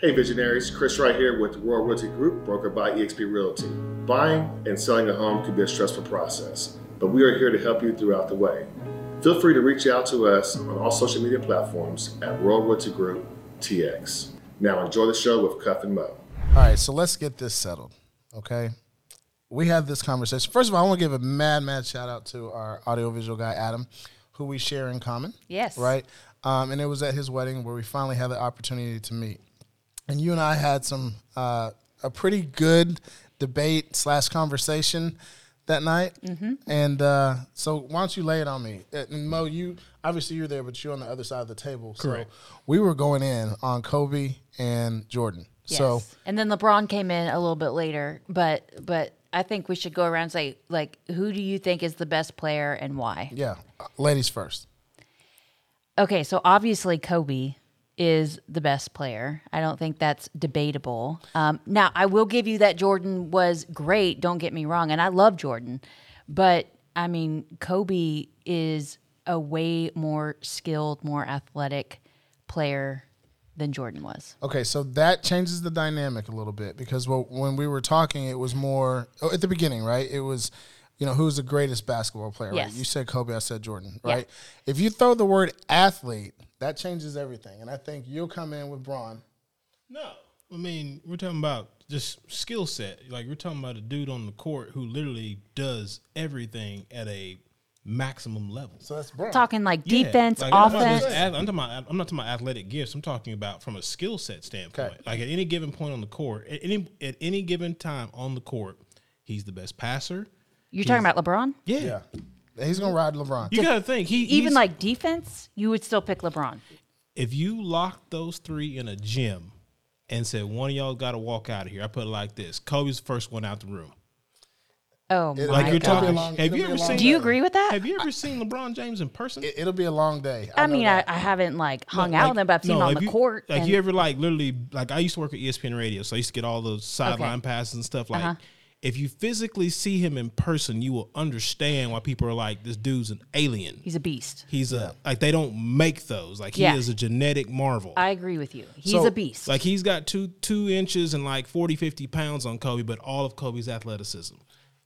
Hey visionaries, Chris right here with Royal Realty Group, brokered by eXp Realty. Buying and selling a home can be a stressful process, but we are here to help you throughout the way. Feel free to reach out to us on all social media platforms at Royal Realty Group TX. Now enjoy the show with Cuff and Mo. All right, so let's get this settled. Okay. We had this conversation. First of all, I want to give a mad, mad shout out to our audiovisual guy, Adam, who we share in common. Yes. Right? Um, and it was at his wedding where we finally had the opportunity to meet. And you and I had some, uh, a pretty good debate slash conversation that night. Mm-hmm. And uh, so why don't you lay it on me? Uh, And Mo, you, obviously you're there, but you're on the other side of the table. Correct. So we were going in on Kobe and Jordan. Yes. So and then LeBron came in a little bit later, but but I think we should go around and say like, who do you think is the best player and why? Yeah, uh, ladies first. Okay, so obviously Kobe is the best player. I don't think that's debatable. Um, now, I will give you that Jordan was great. Don't get me wrong, and I love Jordan, but I mean Kobe is a way more skilled, more athletic player than Jordan was. Okay, so that changes the dynamic a little bit because when we were talking, it was more oh, at the beginning, right? It was, you know, who's the greatest basketball player? Right? You said Kobe, I said Jordan, Yeah. right? If you throw the word athlete, that changes everything, and I think you'll come in with Bron. No, I mean we're talking about just skill set. Like we're talking about a dude on the court who literally does everything at a maximum level. So that's Bron. Talking like Yeah, defense, like, I'm offense. just I'm talking about. I'm not talking about athletic gifts. I'm talking about from a skill set standpoint. Okay. Like at any given point on the court, at any at any given time on the court, he's the best passer. You're talking about LeBron? Yeah, Yeah, he's gonna ride LeBron. you got to think he Even like defense, you would still pick LeBron. if you lock those three in a gym and said one of y'all got to walk out of here, I put it like this: Kobe's the first one out the room. Oh It- my Like you're God. talking. long- have you ever seen? Do you agree with that? Have you ever seen LeBron James in person? It, will be a long day. I know mean, I. I haven't like hung No, out like- with him, but I've seen no, him on the you- court. Like and- you ever like literally like I used to work at ESPN Radio, so I used to get all those sideline Okay. passes and stuff. Like Uh-huh. If you physically see him in person, you will understand why people are like, "This dude's an alien." he's a beast. He's a like they don't make those. Like he Yeah. is a genetic marvel. I agree with you. He's So, a beast. like he's got two two inches and like 40, 50 pounds on Kobe, but all of Kobe's athleticism.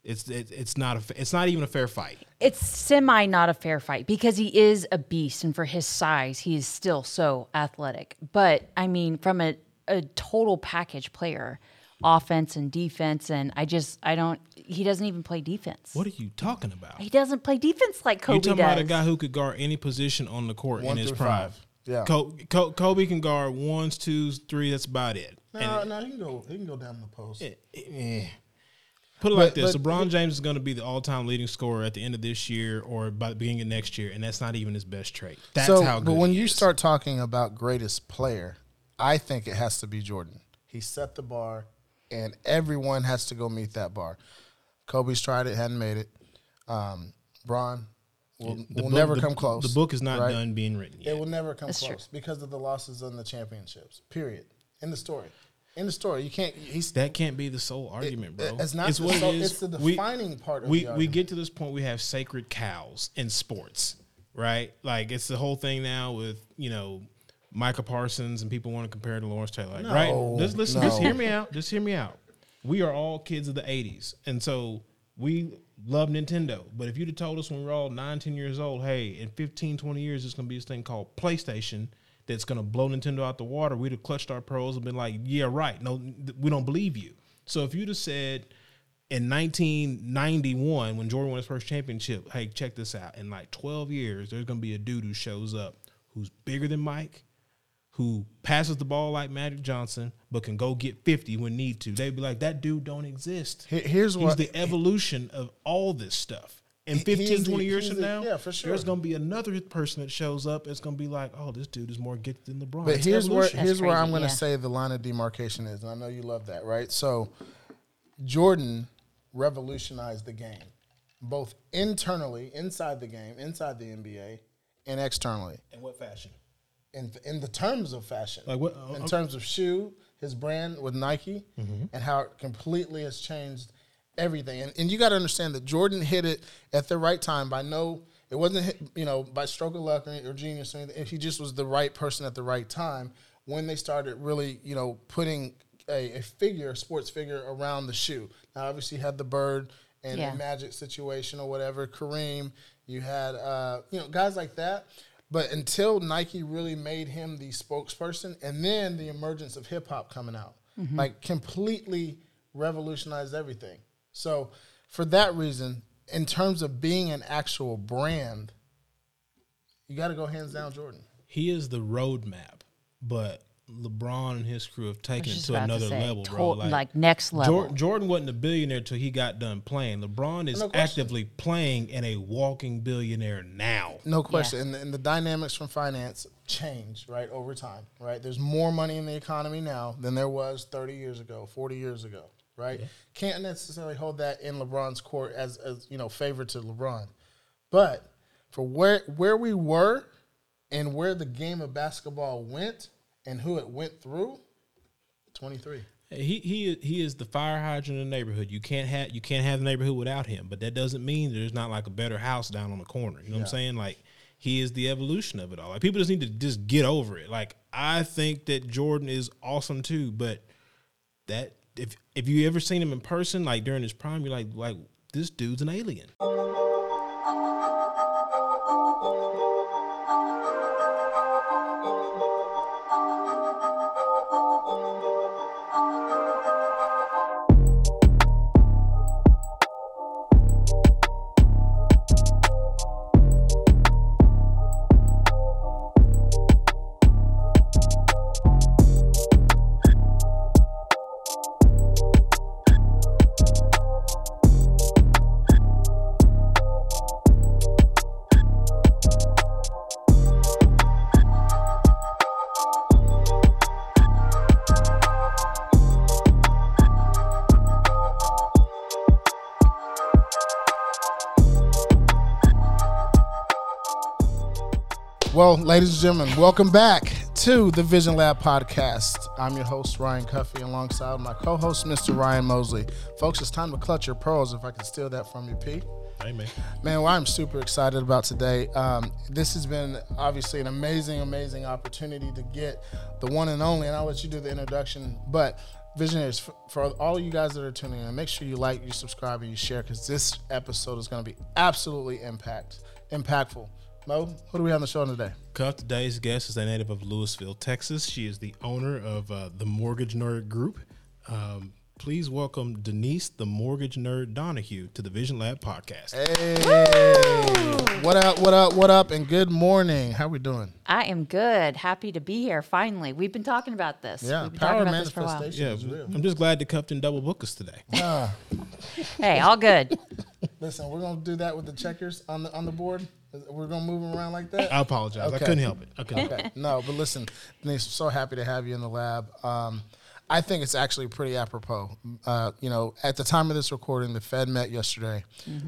It's it, it's not a fa- it's not even a fair fight. it's semi not a fair fight because he is a beast, and for his size, he is still so athletic. But I mean, from a, a total package player, offense and defense, and I just I don't. He doesn't even play defense. What are you talking about? He doesn't play defense like Kobe You're talking does. about a guy who could guard any position on the court One in his through prime. five. Yeah. Kobe, Kobe can guard ones, twos, three. That's about it. no, no, he can go. He can go down the post. And, eh. Put it like But- this: but LeBron James is going to be the all-time leading scorer at the end of this year or by the beginning of next year, and that's not even his best trait. That's so, how good. but when he you is. start talking about greatest player, I think it has to be Jordan. He set the bar, and everyone has to go meet that bar. Kobe's tried it, hadn't made it. Um, Bron will, will book- never the- come close. The book is not right? done being written yet. It will never come That's true. close because of the losses in the championships. Period. In the story. In the story, you can't. He's that can't be the sole argument, bro. it's not the what it sole- is. it's the We- defining part of we the we get to this point. We have sacred cows in sports, right? Like it's the whole thing now with you know Micah Parsons and people want to compare to Lawrence Taylor, like, right? Just listen, just hear me out. Just hear me out. We are all kids of the '80s, and so we love Nintendo. But if you'd have told us when we were all nine, 10 years old, hey, in 15, 20 years, there's going to be this thing called PlayStation that's going to blow Nintendo out the water, we'd have clutched our pearls and been like, yeah, right. No, th- we don't believe you. So if you'd have said in 1991, when Jordan won his first championship, hey, check this out. In like 12 years, there's going to be a dude who shows up who's bigger than Mike, who passes the ball like Magic Johnson, but can go get 50 when need to. They'd be like, that dude don't exist. Here- here's He's what- the evolution of all this stuff. In He- 15, he's the- 20 years from the- now, yeah, for sure. there's going to be another person that shows up. It's going to be like, oh, this dude is more gifted than LeBron. But It's here's where evolution. here's where I'm going to yeah. say the line of demarcation is, and I know you love that, right? So, Jordan revolutionized the game, both internally, inside the game, inside the NBA, and externally. In what fashion? In in the terms of fashion, Like what- uh, in terms of shoe, his brand with Nike, Mm-hmm. and how it completely has changed everything. And and you got to understand that Jordan hit it at the right time by no. It wasn't hit, you know by stroke of luck or, or genius or anything. He just was the right person at the right time when they started really, you know, putting a, a figure, a sports figure around the shoe. Now, obviously, you had the bird and Yeah. the magic situation or whatever, Kareem, you had, uh, you know, guys like that. But until Nike really made him the spokesperson, and then the emergence of hip hop coming out, mm-hmm. like completely revolutionized everything. So, for that reason, in terms of being an actual brand, you got to go hands down Jordan. He is the roadmap, but LeBron and his crew have taken it to about to another say, level, to- bro. like next level. Jordan, Jordan wasn't a billionaire till he got done playing. LeBron is No actively playing and a walking billionaire now. No question. And, the, and the dynamics from finance change, right, over time, right? There's more money in the economy now than there was 30 years ago, 40 years ago, right? Can't necessarily hold that in LeBron's court as, as you know, favor to LeBron. But for where where we were and where the game of basketball went and who it went through, 23. He he he is the fire hydrant in the neighborhood. You can't have you can't have the neighborhood without him. But that doesn't mean there's not like a better house down on the corner. You know what I'm saying? Like he is the evolution of it all. Like people just need to just get over it. Like I think that Jordan is awesome too, but that if if you ever seen him in person, like during his prime, you're like like this dude's an alien. Well, ladies and gentlemen, welcome back to the Vision Lab podcast. I'm your host, Ryan Cuffee, alongside my co host, Mr. Ryan Mosley. Folks, it's time to clutch your pearls if I can steal that from you, P. Hey man. Man, well, I'm super excited about today. Um, this has been obviously an amazing, amazing opportunity to get the one and only, and I'll let you do the introduction. But visionaries, for, for all you guys that are tuning in, make sure you like, you subscribe, and you share because this episode is going to be absolutely impact impactful. Mo, who do we have on the show today? Cuff, today's guest is a native of Lewisville, Texas. She is the owner of uh, the Mortgage Nerd Group. Um, please welcome Denise, the Mortgage Nerd Donoghue, to the Vision Lab podcast. Hey, what up? What up? What up? And good morning. How we doing? I am good. Happy to be here. Finally, we've been talking about this. Yeah, we've been power talking about this for a while. manifestation Yeah, is real. I'm just glad that Cuff didn't double book us today. Hey, all good. Listen, we're gonna do that with the checkers on the on the board. We're gonna move them around like that. I apologize. I Okay. couldn't help it. I couldn't help it. Okay. No, but listen, Denise, I'm so happy to have you in the lab. Um, I think it's actually pretty apropos. Uh, you know, at the time of this recording, the Fed met yesterday.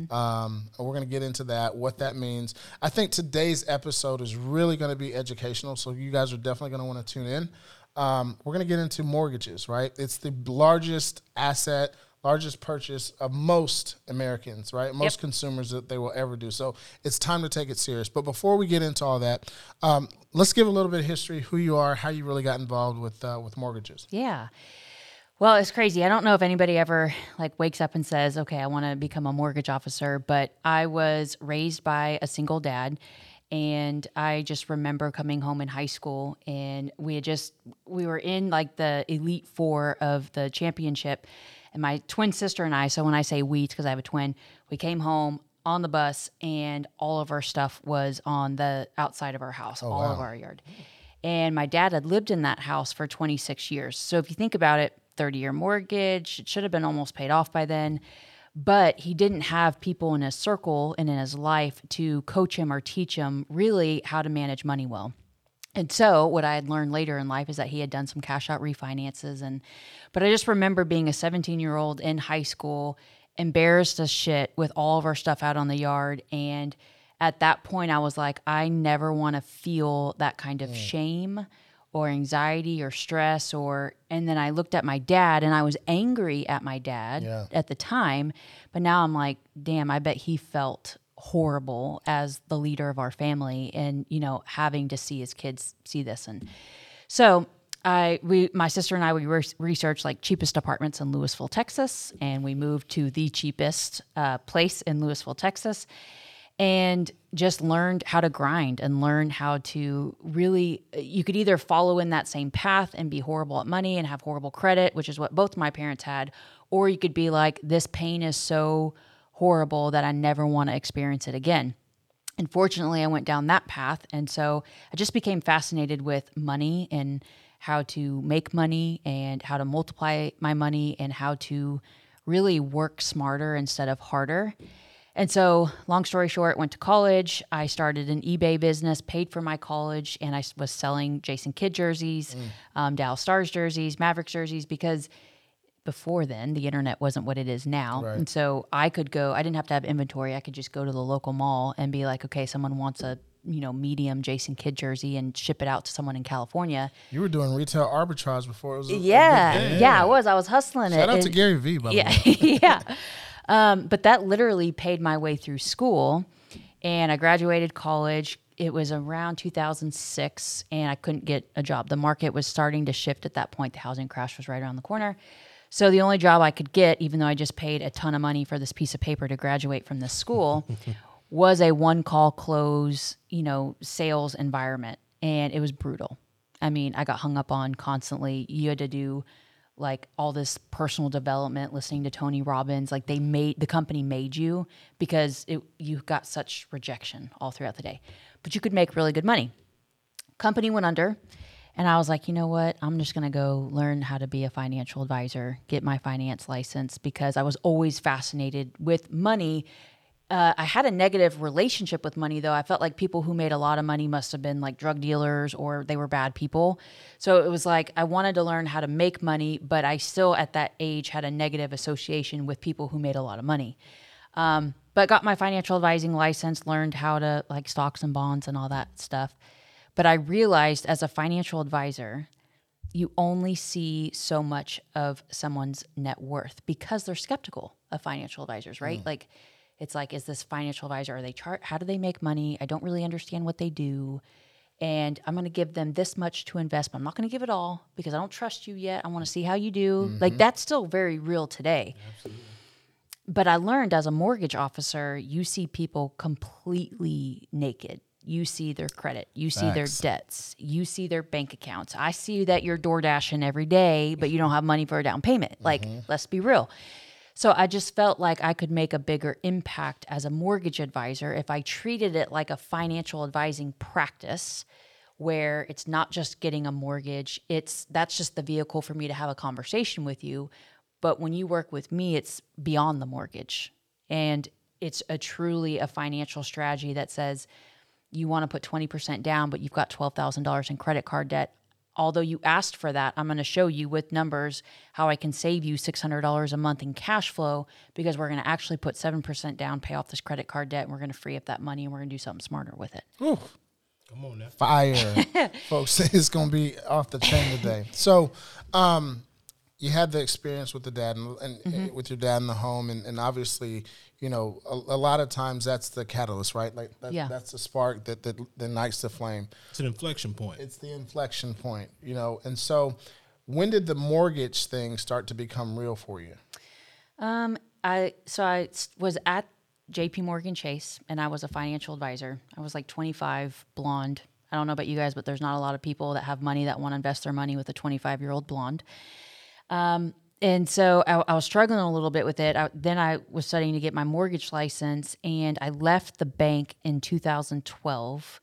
Um, we're going to get into that, what that means. I think today's episode is really going to be educational, so you guys are definitely going to want to tune in. Um, we're going to get into mortgages, right? It's the largest asset, largest purchase of most Americans, right? Most consumers that they will ever do. So it's time to take it serious. But before we get into all that, um, let's give a little bit of history, who you are, how you really got involved with uh, with mortgages. Yeah. Well, it's crazy. I don't know if anybody ever like wakes up and says, "Okay, I want to become a mortgage officer," but I was raised by a single dad and I just remember coming home in high school and we had just we were in like the elite 4 of the championship and my twin sister and I, so when I say we it's because I have a twin, we came home on the bus and all of our stuff was on the outside of our house, oh, all of our yard. And my dad had lived in that house for 26 years. So if you think about it, 30 year mortgage, it should have been almost paid off by then. But he didn't have people in his circle and in his life to coach him or teach him really how to manage money well. And so what I had learned later in life is that he had done some cash out refinances and but I just remember being a 17-year-old in high school embarrassed as shit with all of our stuff out on the yard. And at that point I was like I never want to feel that kind of mm. shame or anxiety or stress or and then I looked at my dad and I was angry at my dad Yeah. at the time. But now I'm like damn I bet he felt horrible as the leader of our family and you know having to see his kids see this and so I we my sister and I we re- researched like cheapest apartments in Lewisville, Texas, and we moved to the cheapest uh, place in Lewisville, Texas, and just learned how to grind and learn how to really. You could either follow in that same path and be horrible at money and have horrible credit, which is what both my parents had, or you could be like, this pain is so horrible that I never want to experience it again. Unfortunately, I went down that path. And so I just became fascinated with money and how to make money and how to multiply my money and how to really work smarter instead of harder. And so, long story short, went to college. I started an eBay business, paid for my college, and I was selling Jason Kidd jerseys, um, Dallas Stars jerseys, Mavericks jerseys, because before then the internet wasn't what it is now and so i could go i didn't have to have inventory i could just go to the local mall and be like okay someone wants a you know medium jason kidd jersey and ship it out to someone in california You were doing retail arbitrage before it was. a- a yeah yeah, i was i was hustling Shout it Shout out to Gary Vee, by the yeah, way. yeah. Um, but that literally paid my way through school, and I graduated college. It was around 2006, and I couldn't get a job. The market was starting to shift at that point. The housing crash was right around the corner. So the only job I could get, even though I just paid a ton of money for this piece of paper to graduate from this school, was a one call close, you know, sales environment. And it was brutal. I mean, I got hung up on constantly. You had to do like all this personal development, listening to Tony Robbins. Like they made the company made you because it, you got such rejection all throughout the day. But you could make really good money. Company went under. And I was like, you know what? I'm just going to go learn how to be a financial advisor, get my finance license because I was always fascinated with money. Uh, I had a negative relationship with money, though. I felt like people who made a lot of money must have been like drug dealers or they were bad people. So it was like I wanted to learn how to make money, but I still at that age had a negative association with people who made a lot of money. Um, but got my financial advising license, learned how to like stocks and bonds and all that stuff. But I realized as a financial advisor, you only see so much of someone's net worth because they're skeptical of financial advisors, right? Mm. Like, it's like, is this financial advisor? Are they chart? How do they make money? I don't really understand what they do. And I'm going to give them this much to invest, but I'm not going to give it all because I don't trust you yet. I want to see how you do. Like, mm-hmm. that's still very real today. But I learned as a mortgage officer, you see people completely naked. You see their credit, you see their debts, you see their bank accounts. I see that you're door dashing every day, but you don't have money for a down payment. Mm-hmm. Like, let's be real. So I just felt like I could make a bigger impact as a mortgage advisor if I treated it like a financial advising practice where it's not just getting a mortgage, it's that's just the vehicle for me to have a conversation with you, but when you work with me, it's beyond the mortgage. And it's a truly a financial strategy that says you want to put 20% down, but you've got $12,000 in credit card debt. Although you asked for that, I'm going to show you with numbers how I can save you $600 a month in cash flow because we're going to actually put 7% down, pay off this credit card debt, and we're going to free up that money and we're going to do something smarter with it. Come on now. fire, folks. It's gonna be off the chain today. So, um, you had the experience with the dad and, and Mm-hmm. with your dad in the home, and, and obviously, you know, a, a lot of times that's the catalyst, right? Like, that, Yeah. that's the spark that that, that ignites the flame. It's an inflection point. It's the inflection point, you know. And so, when did the mortgage thing start to become real for you? Um, I so I s- was at J.P. Morgan Chase, and I was a financial advisor. I was like 25, blonde. I don't know about you guys, but there's not a lot of people that have money that want to invest their money with a 25 year old blonde. Um, and so I, I was struggling a little bit with it. I, then I was studying to get my mortgage license, and I left the bank in 2012.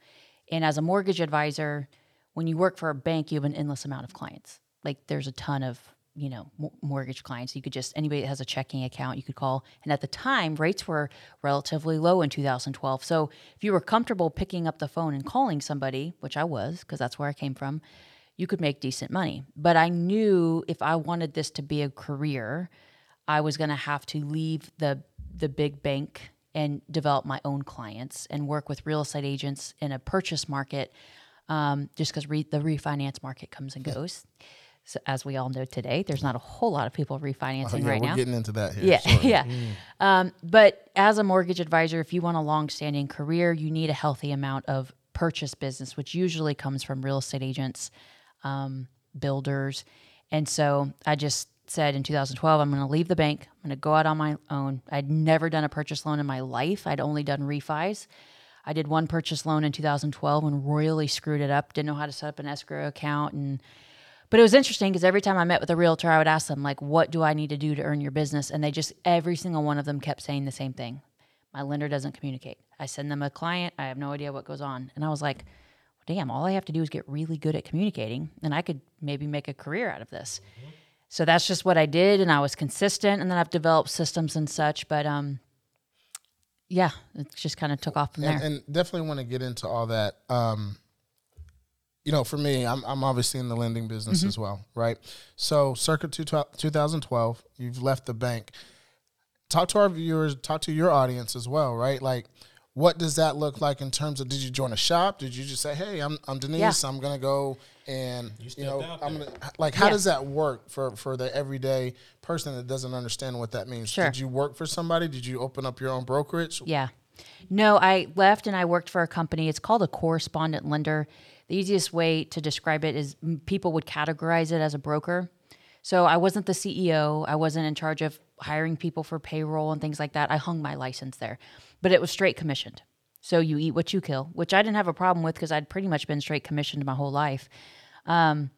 And as a mortgage advisor, when you work for a bank, you have an endless amount of clients. Like there's a ton of you know mo- mortgage clients. You could just anybody that has a checking account, you could call. And at the time, rates were relatively low in 2012. So if you were comfortable picking up the phone and calling somebody, which I was because that's where I came from, you could make decent money. But I knew if I wanted this to be a career, I was going to have to leave the the big bank and develop my own clients and work with real estate agents in a purchase market. Um, just because re- the refinance market comes and goes. So as we all know today, there's not a whole lot of people refinancing Oh, yeah, right we're now. getting into that here. Yeah, shortly. yeah. Um, but as a mortgage advisor, if you want a long-standing career, you need a healthy amount of purchase business, which usually comes from real estate agents. Um, builders. And so I just said in 2012, I'm going to leave the bank. I'm going to go out on my own. I'd never done a purchase loan in my life. I'd only done refis. I did one purchase loan in 2012 and royally screwed it up. Didn't know how to set up an escrow account and but it was interesting because every time I met with a realtor, I would ask them like, "What do I need to do to earn your business?" And they just every single one of them kept saying the same thing. My lender doesn't communicate. I send them a client. I have no idea what goes on. And I was like, damn, all I have to do is get really good at communicating and I could maybe make a career out of this. Mm-hmm. So that's just what I did. And I was consistent. And then I've developed systems and such. But um, yeah, it just kind of took off from and, there. And definitely want to get into all that. Um, you know, for me, I'm, I'm obviously in the lending business mm-hmm. as well, right? So, circa 2012, you've left the bank talk to our viewers, talk to your audience as well, right? Like, what does that look like in terms of did you join a shop? Did you just say, "Hey, I'm I'm Denise. Yeah. I'm gonna go and you, you know I'm gonna like how yeah. does that work for for the everyday person that doesn't understand what that means? Sure. Did you work for somebody? Did you open up your own brokerage? Yeah. No, I left and I worked for a company. It's called a correspondent lender. The easiest way to describe it is people would categorize it as a broker. So I wasn't the CEO. I wasn't in charge of hiring people for payroll and things like that. I hung my license there, but it was straight commissioned. So you eat what you kill, which I didn't have a problem with because I'd pretty much been straight commissioned my whole life. Um,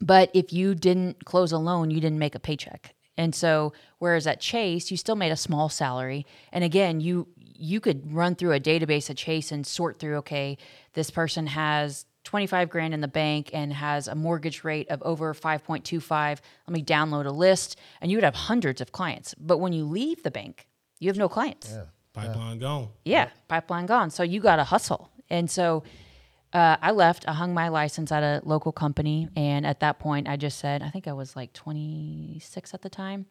but if you didn't close a loan, you didn't make a paycheck. And so, whereas at Chase, you still made a small salary. And again, you you could run through a database at Chase and sort through, okay, this person has 25 grand in the bank and has a mortgage rate of over 5.25 let me download a list. And you would have hundreds of clients. But when you leave the bank you have no clients. Yeah. pipeline yeah. gone. Yeah pipeline gone. So you got to hustle. And so uh, i left. I hung my license at a local company. And at that point i just said i think i was like 26 at the time.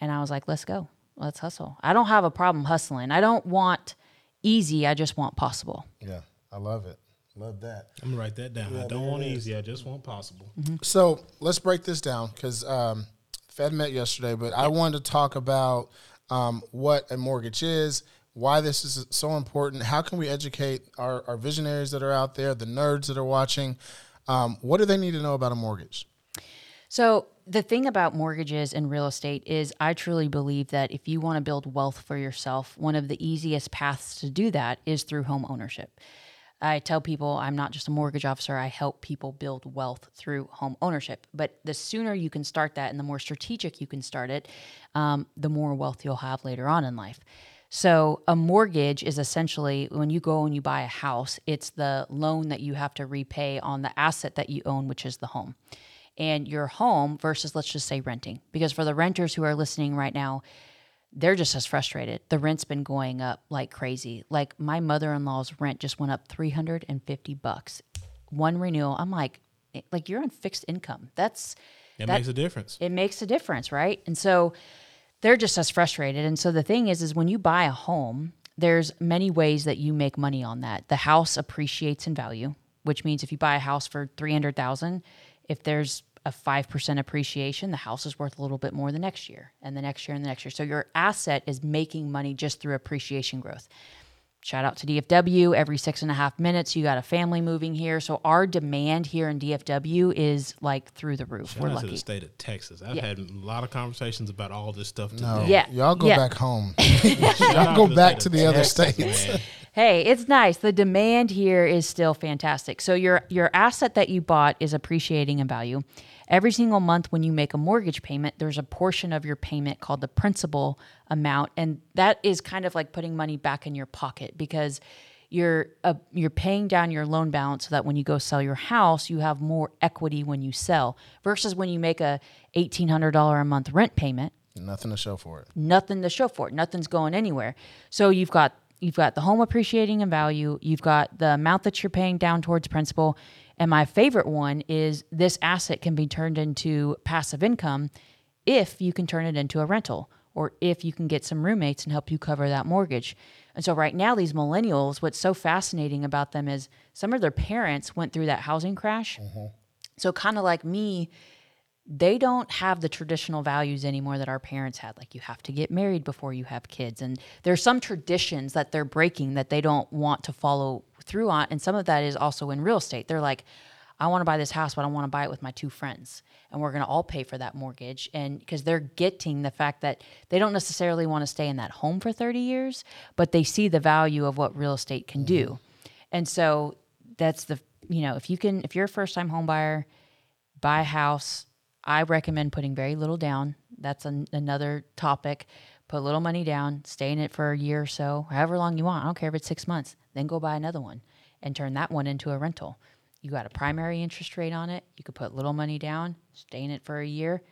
And i was like let's go. Let's hustle. I don't have a problem hustling. I don't want easy. I just want possible. Yeah. I love it Love that. I'm gonna write that down. Yeah, I don't want easy. I just want possible. Mm-hmm. So let's break this down because um, Fed met yesterday, but I wanted to talk about um, what a mortgage is, why this is so important. How can we educate our, our visionaries that are out there, the nerds that are watching? Um, what do they need to know about a mortgage? So the thing about mortgages and real estate is I truly believe that if you want to build wealth for yourself, one of the easiest paths to do that is through home ownership. I tell people I'm not just a mortgage officer, I help people build wealth through home ownership. But the sooner you can start that and the more strategic you can start it, um, the more wealth you'll have later on in life. So, a mortgage is essentially when you go and you buy a house, it's the loan that you have to repay on the asset that you own, which is the home. And your home versus, let's just say, renting. Because for the renters who are listening right now, they're just as frustrated. The rent's been going up like crazy. Like my mother-in-law's rent just went up 350 bucks. One renewal. I'm like eh, like you're on fixed income. That's it that, makes a difference. It makes a difference, right? And so they're just as frustrated. And so the thing is is when you buy a home, there's many ways that you make money on that. The house appreciates in value, which means if you buy a house for 300,000, if there's a 5% appreciation, the house is worth a little bit more the next year and the next year and the next year. So your asset is making money just through appreciation growth. Shout out to DFW. Every six and a half minutes, you got a family moving here. So our demand here in DFW is like through the roof. Shout We're out lucky. to the state of Texas. I've yeah. had a lot of conversations about all this stuff today. No, yeah, y'all go yeah. back home. y'all go back to the Texas, other states. Hey, it's nice. The demand here is still fantastic. So your your asset that you bought is appreciating in value. Every single month when you make a mortgage payment, there's a portion of your payment called the principal amount. And that is kind of like putting money back in your pocket because you're uh, you're paying down your loan balance so that when you go sell your house, you have more equity when you sell versus when you make a $1800 a month rent payment. Nothing to show for it. Nothing to show for it. Nothing's going anywhere. So you've got you've got the home appreciating in value, you've got the amount that you're paying down towards principal, and my favorite one is this asset can be turned into passive income if you can turn it into a rental or if you can get some roommates and help you cover that mortgage. And so right now these millennials what's so fascinating about them is some of their parents went through that housing crash. Mm-hmm. So kind of like me they don't have the traditional values anymore that our parents had like you have to get married before you have kids and there's some traditions that they're breaking that they don't want to follow through on and some of that is also in real estate they're like I want to buy this house, but I want to buy it with my two friends. And we're going to all pay for that mortgage. And because they're getting the fact that they don't necessarily want to stay in that home for 30 years, but they see the value of what real estate can do. Mm-hmm. And so that's the, you know, if you can, if you're a first time home buyer, buy a house, I recommend putting very little down. That's an, another topic. Put a little money down, stay in it for a year or so, however long you want. I don't care if it's six months. Then go buy another one and turn that one into a rental. You got a primary interest rate on it. You could put little money down, stay in it for a year.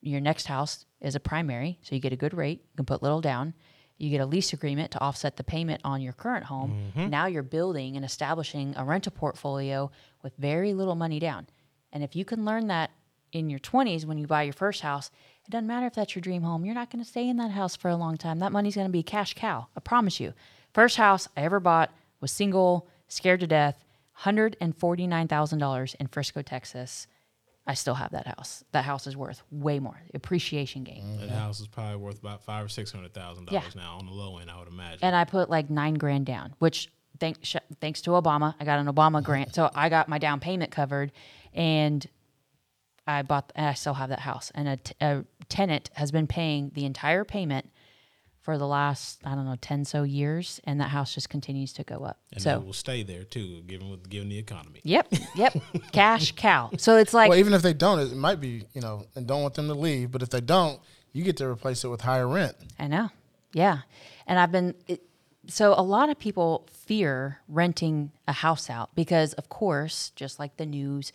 Your next house is a primary, so you get a good rate. You can put little down. You get a lease agreement to offset the payment on your current home. Mm-hmm. Now you're building and establishing a rental portfolio with very little money down. And if you can learn that in your 20s when you buy your first house, it doesn't matter if that's your dream home. You're not going to stay in that house for a long time. That money's going to be cash cow. I promise you. First house I ever bought was single, scared to death, $149,000 in Frisco, Texas. I still have that house. That house is worth way more. Appreciation gain. Mm-hmm. That house is probably worth about five or six hundred thousand Yeah. dollars now on the low end, I would imagine. and I put like nine grand down, which thank, sh- thanks to Obama, I got an Obama grant, so I got my down payment covered, and I bought. And I still have that house, and a, t- a tenant has been paying the entire payment for the last I don't know ten so years, and that house just continues to go up. and so they will stay there too, given with given the economy. yep, yep, cash cow. So it's like Well, even if they don't, it might be you know, and don't want them to leave. But if they don't, you get to replace it with higher rent. I know. Yeah. And I've been, it, so a lot of people fear renting a house out because, of course, just like the news,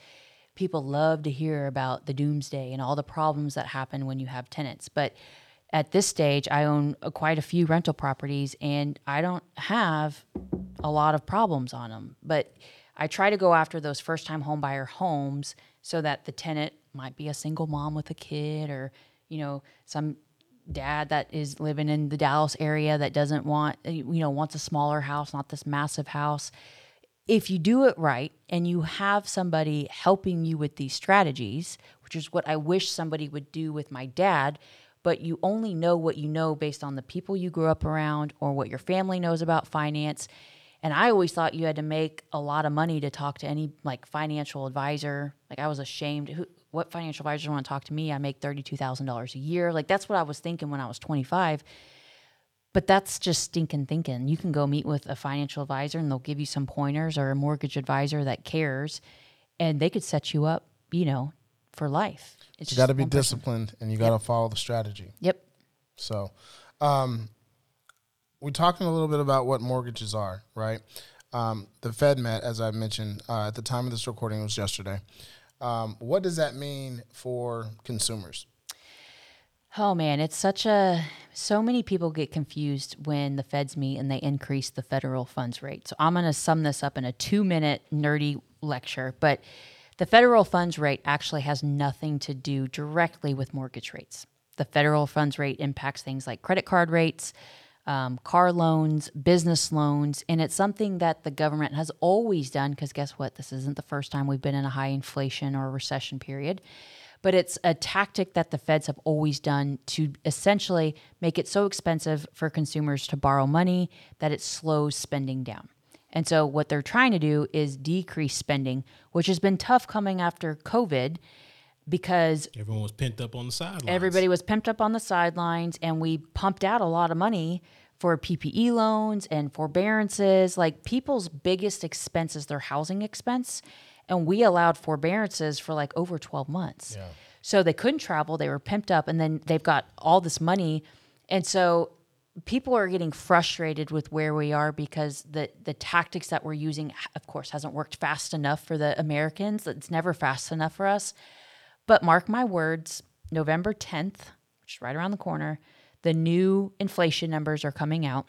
people love to hear about the doomsday and all the problems that happen when you have tenants. But at this stage, I own quite a few rental properties and I don't have a lot of problems on them. But I try to go after those first time homebuyer homes so that the tenant might be a single mom with a kid or, you know, some dad that is living in the Dallas area that doesn't want, you know, wants a smaller house, not this massive house. If you do it right and you have somebody helping you with these strategies, which is what I wish somebody would do with my dad, but you only know what you know based on the people you grew up around or what your family knows about finance. And I always thought you had to make a lot of money to talk to any like financial advisor. Like I was ashamed. Who, what financial advisors want to talk to me? I make thirty-two thousand dollars a year. Like that's what I was thinking when I was twenty-five. But that's just stinking thinking. You can go meet with a financial advisor and they'll give you some pointers or a mortgage advisor that cares, and they could set you up, you know, for life. It's You got to be one person. disciplined, and you got to follow the strategy. Yep. So, um, we're talking a little bit about what mortgages are, right? Um, the Fed met, as I mentioned uh, at the time of this recording, it was yesterday. Um, what does that mean for consumers? Oh man, it's such a so many people get confused when the feds meet and they increase the federal funds rate. So I'm going to sum this up in a 2-minute nerdy lecture, but the federal funds rate actually has nothing to do directly with mortgage rates. The federal funds rate impacts things like credit card rates, um, car loans, business loans, and it's something that the government has always done because guess what? This isn't the first time we've been in a high inflation or recession period but it's a tactic that the feds have always done to essentially make it so expensive for consumers to borrow money that it slows spending down. And so what they're trying to do is decrease spending, which has been tough coming after COVID because Everyone was pent up on the sidelines. everybody was pimped up on the sidelines and we pumped out a lot of money for PPE loans and forbearances. Like people's biggest expense is their housing expense. And we allowed forbearances for like over 12 months. So they couldn't travel, they were pimped up, and then they've got all this money. And so people are getting frustrated with where we are because the the tactics that we're using of course hasn't worked fast enough for the Americans. It's never fast enough for us. But mark my words, November 10th, which is right around the corner, the new inflation numbers are coming out.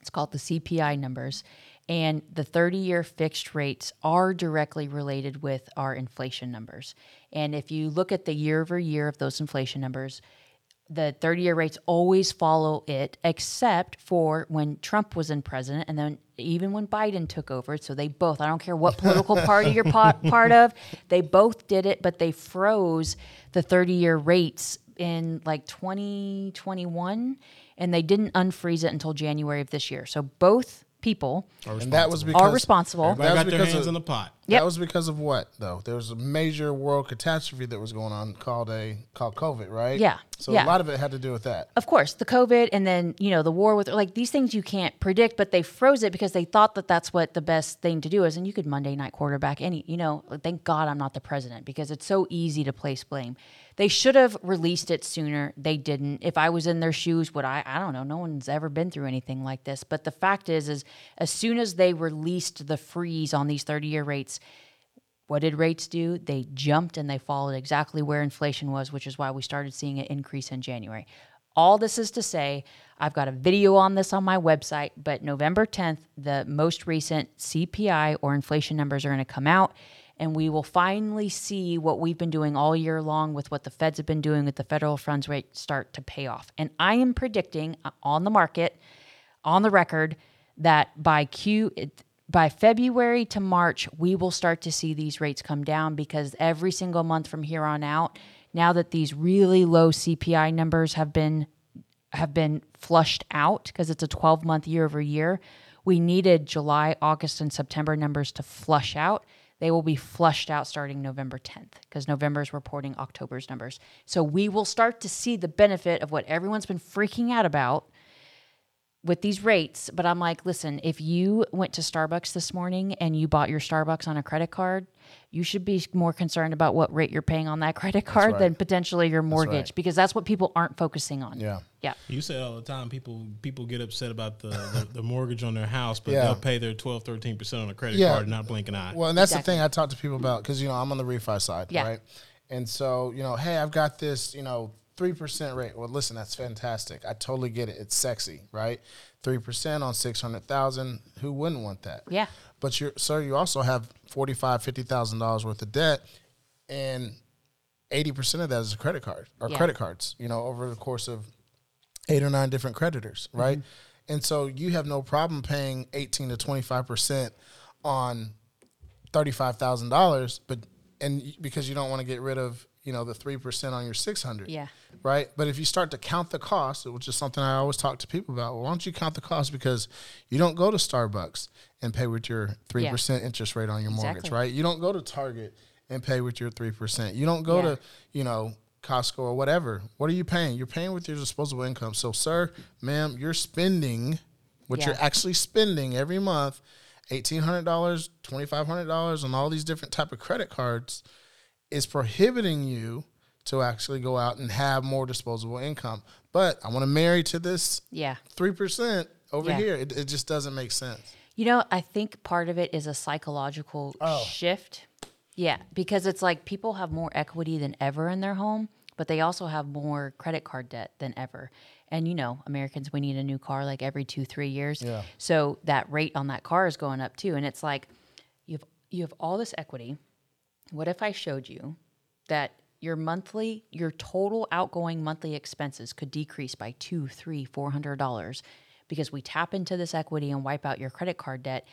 It's called the CPI numbers. And the 30 year fixed rates are directly related with our inflation numbers. And if you look at the year over year of those inflation numbers, the 30 year rates always follow it, except for when Trump was in president and then even when Biden took over. So they both, I don't care what political party you're pa- part of, they both did it, but they froze the 30 year rates in like 2021 and they didn't unfreeze it until January of this year. So both people And that was because are responsible. Everybody That was got their because hands of- in the pot. Yep. That was because of what though? There was a major world catastrophe that was going on called a called COVID, right? Yeah, So yeah. a lot of it had to do with that. of course, the COVID and then, you know, the war with like these things you can't predict, but they froze it because they thought that that's what the best thing to do is. And you could Monday night quarterback any, you know, thank God I'm not the president because it's so easy to place blame. They should have released it sooner. They didn't. If I was in their shoes, would I? I don't know. No one's ever been through anything like this. But the fact is, is as soon as they released the freeze on these 30 year rates, what did rates do? They jumped and they followed exactly where inflation was, which is why we started seeing it increase in January. All this is to say, I've got a video on this on my website, but November 10th, the most recent CPI or inflation numbers are going to come out, and we will finally see what we've been doing all year long with what the feds have been doing with the federal funds rate start to pay off. And I am predicting uh, on the market, on the record, that by Q by February to March, we will start to see these rates come down because every single month from here on out, now that these really low CPI numbers have been have been flushed out because it's a 12 month year over year, we needed July, August, and September numbers to flush out. They will be flushed out starting November 10th because November is reporting October's numbers. So we will start to see the benefit of what everyone's been freaking out about with these rates, but I'm like, listen, if you went to Starbucks this morning and you bought your Starbucks on a credit card, you should be more concerned about what rate you're paying on that credit card right. than potentially your mortgage right. because that's what people aren't focusing on. Yeah. Yeah. You say all the time people people get upset about the, the, the mortgage on their house, but Yeah. they'll pay their 12, 13 percent on a credit Yeah. card and not blink an eye. Well, and that's Exactly. the thing I talk to people about because you know I'm on the refi side, Yeah. right? And so you know, hey, I've got this, you know, three percent rate. Well, listen, that's fantastic. I totally get it. It's sexy, right? Three percent on six hundred thousand. Who wouldn't want that? Yeah. But you, sir, you also have forty five, fifty thousand dollars worth of debt, and eighty percent of that is a credit card or Yeah. credit cards. You know, over the course of eight or nine different creditors, mm-hmm. right? And so you have no problem paying eighteen to twenty five percent on thirty five thousand dollars, but and because you don't want to get rid of you know the three percent on your six hundred, Yeah. right? But if you start to count the cost, which is something I always talk to people about, well, why don't you count the cost because you don't go to Starbucks and pay with your three percent interest rate on your mortgage, right? You don't go to Target and pay with your three percent. You don't go Yeah. to you know Costco or whatever. What are you paying? You're paying with your disposable income. So, sir, ma'am, you're spending what Yeah. you're actually spending every month. Eighteen hundred dollars, twenty five hundred dollars on all these different type of credit cards is prohibiting you to actually go out and have more disposable income. But I want to marry to this Yeah. three percent over Yeah. here. It, it just doesn't make sense. You know, I think part of it is a psychological Oh. shift. Yeah, because it's like people have more equity than ever in their home, but they also have more credit card debt than ever. And you know, Americans, we need a new car like every two, three years. Yeah. So that rate on that car is going up too. And it's like you have you have all this equity. What if I showed you that your monthly, your total outgoing monthly expenses could decrease by two, three, four hundred dollars because we tap into this equity and wipe out your credit card debt.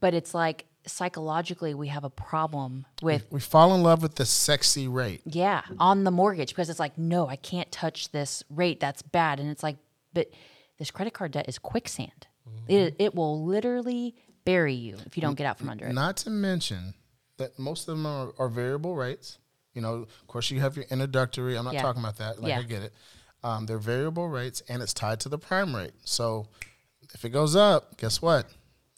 But it's like psychologically we have a problem with We fall in love with the sexy rate. yeah, on the mortgage because it's like, no, I can't touch this rate. That's bad. And it's like, but this credit card debt is quicksand. It, mm-hmm. it will literally bury you if you don't get out from under it. Not to mention that most of them are, are variable rates. You know, of course, you have your introductory. I'm not Yeah. talking about that. Like Yeah. I get it. Um, they're variable rates, and it's tied to the prime rate. So if it goes up, guess what?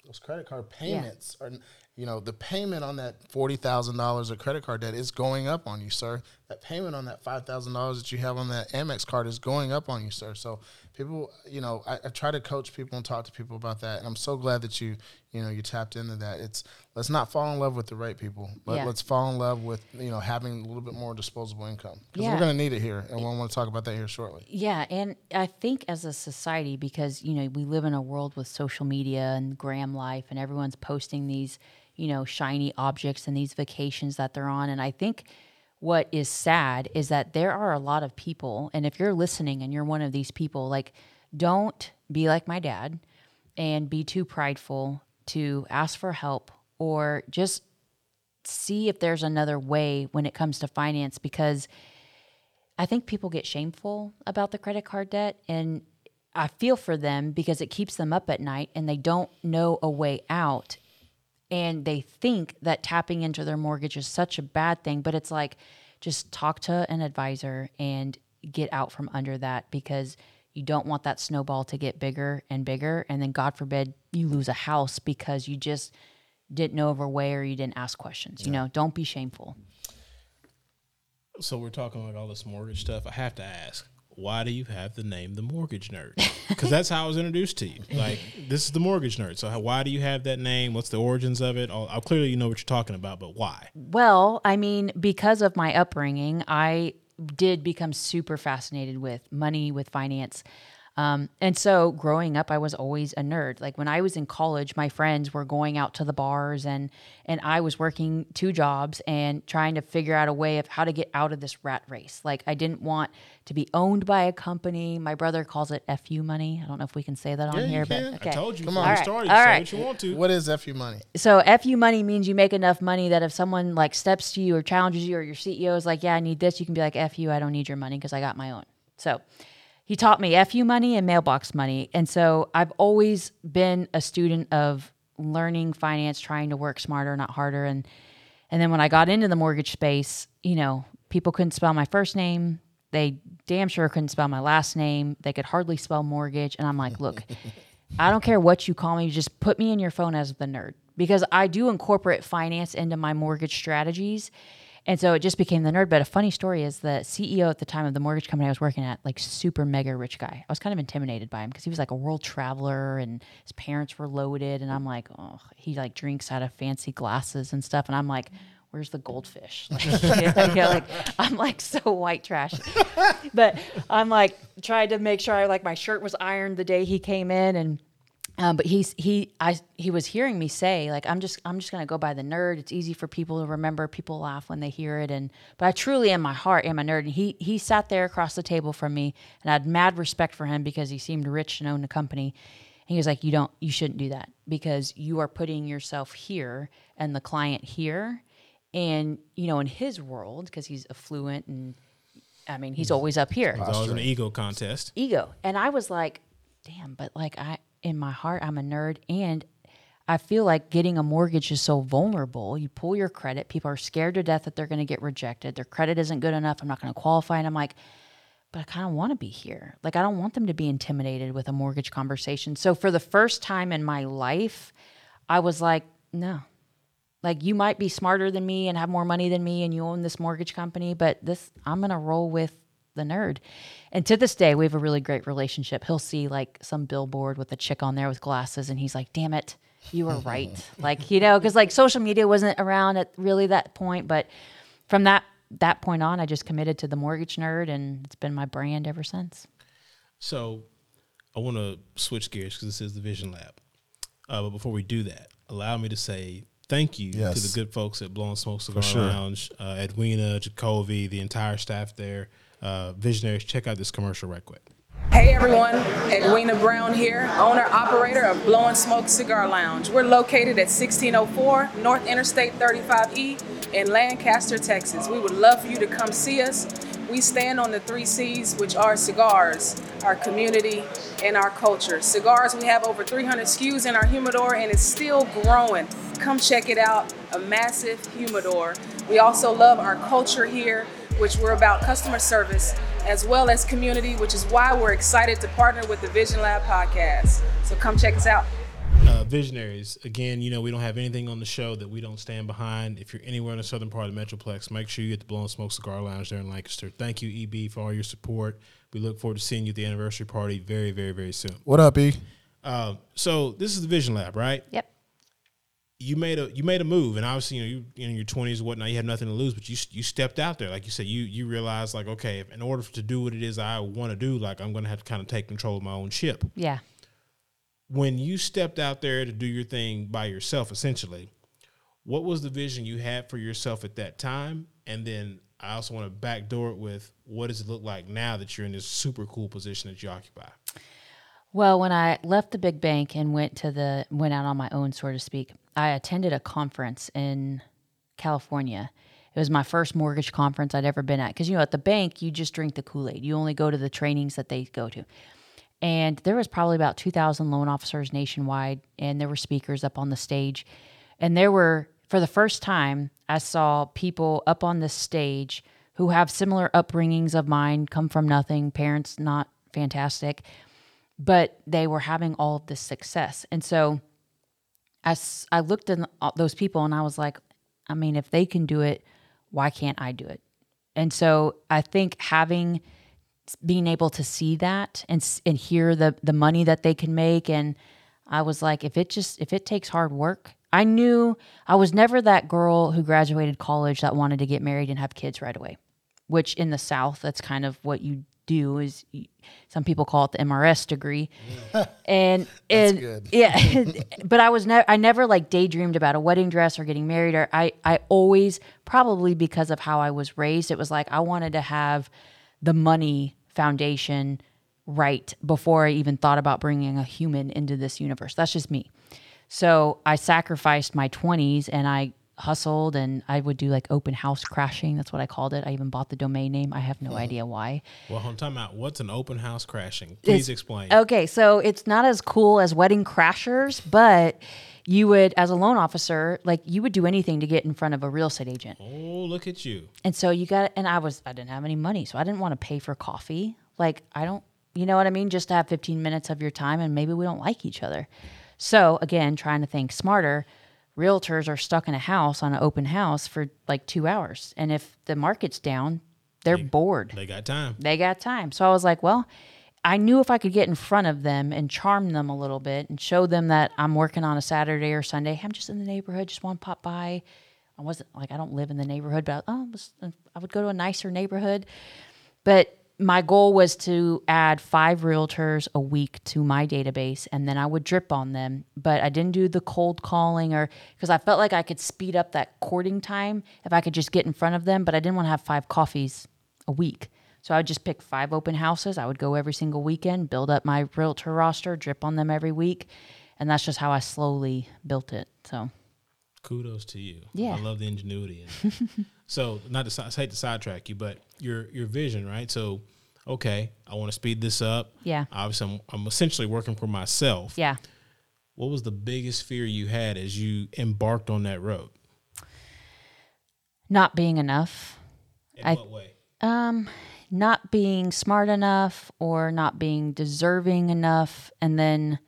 Those credit card payments are. You know, the payment on that forty thousand dollars of credit card debt is going up on you, sir. That payment on that five thousand dollars that you have on that Amex card is going up on you, sir. So people, you know, I, I try to coach people and talk to people about that, and I'm so glad that you, you know, you tapped into that. It's let's not fall in love with the right people. Let, Yeah. Let's fall in love with you know having a little bit more disposable income because Yeah. we're going to need it here, and we'll want to talk about that here shortly. Yeah, and I think as a society, because you know we live in a world with social media and gram life, and everyone's posting these, you know, shiny objects and these vacations that they're on, and I think what is sad is that there are a lot of people, and if you're listening and you're one of these people, like, don't be like my dad and be too prideful to ask for help or just see if there's another way when it comes to finance because I think people get shameful about the credit card debt and I feel for them because it keeps them up at night and they don't know a way out. and they think that tapping into their mortgage is such a bad thing, but it's like just talk to an advisor and get out from under that because you don't want that snowball to get bigger and bigger and then god forbid you lose a house because you just didn't know a way or you didn't ask questions you know don't be shameful So we're talking like all this mortgage stuff. I have to ask, why do you have the name the Mortgage Nerd? Because that's how I was introduced to you. Like this is the Mortgage Nerd. So how, why do you have that name? What's the origins of it? All, clearly, you know what you're talking about, but why? Well, I mean, because of my upbringing, I did become super fascinated with money, with finance. Um, and so growing up, I was always a nerd. Like when I was in college, my friends were going out to the bars and and I was working two jobs and trying to figure out a way of how to get out of this rat race. Like I didn't want to be owned by a company. My brother calls it FU money. I don't know if we can say that on Yeah, you here, can. but okay. I told you. Come Come on. on. All right. Started. All Say right. what you want to. What is FU money? So FU money means you make enough money that if someone like steps to you or challenges you or your CEO is like, yeah, I need this, you can be like, FU, I don't need your money because I got my own. So he taught me FU money and mailbox money. And so I've always been a student of learning finance, trying to work smarter, not harder. And and then when I got into the mortgage space, you know, people couldn't spell my first name. They damn sure couldn't spell my last name. They could hardly spell mortgage. And I'm like, look, I don't care what you call me, just put me in your phone as the nerd because I do incorporate finance into my mortgage strategies. And so it just became the nerd. But a funny story is the CEO at the time of the mortgage company I was working at, like super mega rich guy. I was kind of intimidated by him because he was like a world traveler and his parents were loaded. And I'm like, oh, he like drinks out of fancy glasses and stuff. And I'm like, where's the goldfish? Like, like I'm like so white trash. but I'm like tried to make sure I like my shirt was ironed the day he came in and um, but he's he I he was hearing me say like I'm just I'm just gonna go by the nerd. It's easy for people to remember. People laugh when they hear it, and but I truly in my heart am a nerd. And he he sat there across the table from me, and I had mad respect for him because he seemed rich and owned a company. And he was like, "You don't, you shouldn't do that because you are putting yourself here and the client here, and you know in his world because he's affluent and I mean he's always up here." It's always an ego contest. ego. And I was like, damn, but like I in my heart I'm a nerd and I feel like getting a mortgage is so vulnerable. You pull your credit, people are scared to death that they're going to get rejected. Their credit isn't good enough. I'm not going to qualify and I'm like but I kind of want to be here. Like I don't want them to be intimidated with a mortgage conversation. So for the first time in my life, I was like, no. Like you might be smarter than me and have more money than me and you own this mortgage company, but this I'm going to roll with the nerd. And to this day, we have a really great relationship. He'll see like some billboard with a chick on there with glasses, and he's like, "Damn it, you were right." like you know, because like social media wasn't around at really that point. But from that that point on, I just committed to the mortgage nerd, and it's been my brand ever since. So I want to switch gears because this is the Vision Lab. Uh, but before we do that, allow me to say thank you to the good folks at Blowing Smoke Cigar sure. Lounge, uh, Edwina, Jacoby, the entire staff there. Uh, visionaries, check out this commercial right quick. Hey everyone, Edwina Brown here, owner operator of Blowing Smoke Cigar Lounge. We're located at 1604 North Interstate 35E in Lancaster, Texas. We would love for you to come see us. We stand on the three C's, which are cigars, our community, and our culture. Cigars, we have over 300 SKUs in our humidor and it's still growing. Come check it out, a massive humidor. We also love our culture here, which we're about customer service as well as community, which is why we're excited to partner with the Vision Lab podcast. So come check us out. Uh, visionaries, again, you know, we don't have anything on the show that we don't stand behind. If you're anywhere in the southern part of the Metroplex, make sure you get the Blowing Smoke Cigar Lounge there in Lancaster. Thank you, EB, for all your support. We look forward to seeing you at the anniversary party very, very, very soon. What up, E? Um, so this is the Vision Lab, right? Yep. You made a you made a move, and obviously you know you, in your twenties and whatnot, you have nothing to lose, but you you stepped out there, like you said, you you realized like okay, if, in order to do what it is I want to do, like I'm going to have to kind of take control of my own ship. Yeah. When you stepped out there to do your thing by yourself, essentially, what was the vision you had for yourself at that time, and then I also want to backdoor it with what does it look like now that you're in this super cool position that you occupy? Well, when I left the big bank and went to the went out on my own, so to speak, I attended a conference in California. It was my first mortgage conference I'd ever been at because you know at the bank you just drink the Kool Aid. You only go to the trainings that they go to. And there was probably about 2,000 loan officers nationwide, and there were speakers up on the stage. And there were, for the first time, I saw people up on the stage who have similar upbringings of mine, come from nothing, parents not fantastic, but they were having all of this success. And so i looked at those people and I was like, I mean, if they can do it, why can't I do it? And so I think having being able to see that and and hear the the money that they can make and I was like if it just if it takes hard work I knew I was never that girl who graduated college that wanted to get married and have kids right away which in the south that's kind of what you do is some people call it the MRS degree and and yeah but I was never I never like daydreamed about a wedding dress or getting married or I I always probably because of how I was raised it was like I wanted to have the money foundation right before I even thought about bringing a human into this universe. That's just me. So I sacrificed my 20s and I hustled and I would do like open house crashing. That's what I called it. I even bought the domain name. I have no idea why. Well, hold time out. What's an open house crashing? Please It's- explain. Okay, so it's not as cool as wedding crashers, but you would, as a loan officer, like you would do anything to get in front of a real estate agent. Oh, look at you. And so you got, and I was, I didn't have any money, so I didn't want to pay for coffee. Like, I don't, you know what I mean? Just to have 15 minutes of your time and maybe we don't like each other. So, again, trying to think smarter, realtors are stuck in a house on an open house for like two hours. And if the market's down, they're bored They got time. they got time. So I was like, well, I knew if I could get in front of them and charm them a little bit and show them that I'm working on a Saturday or Sunday, I'm just in the neighborhood, just want to pop by. I wasn't like I don't live in the neighborhood, but oh, I, was, I would go to a nicer neighborhood. But my goal was to add five realtors a week to my database and then I would drip on them. But I didn't do the cold calling or because I felt like I could speed up that courting time if I could just get in front of them. But I didn't want to have five coffees a week. So I would just pick five open houses. I would go every single weekend, build up my realtor roster, drip on them every week. And that's just how I slowly built it. So Kudos to you. Yeah. I love the ingenuity. And so, not to I hate to sidetrack you, but your your vision, right? So, okay, I want to speed this up. Yeah. Obviously, I'm, I'm essentially working for myself. yeah. What was the biggest fear you had as you embarked on that road? Not being enough. In I- what way? Um, not being smart enough or not being deserving enough. And then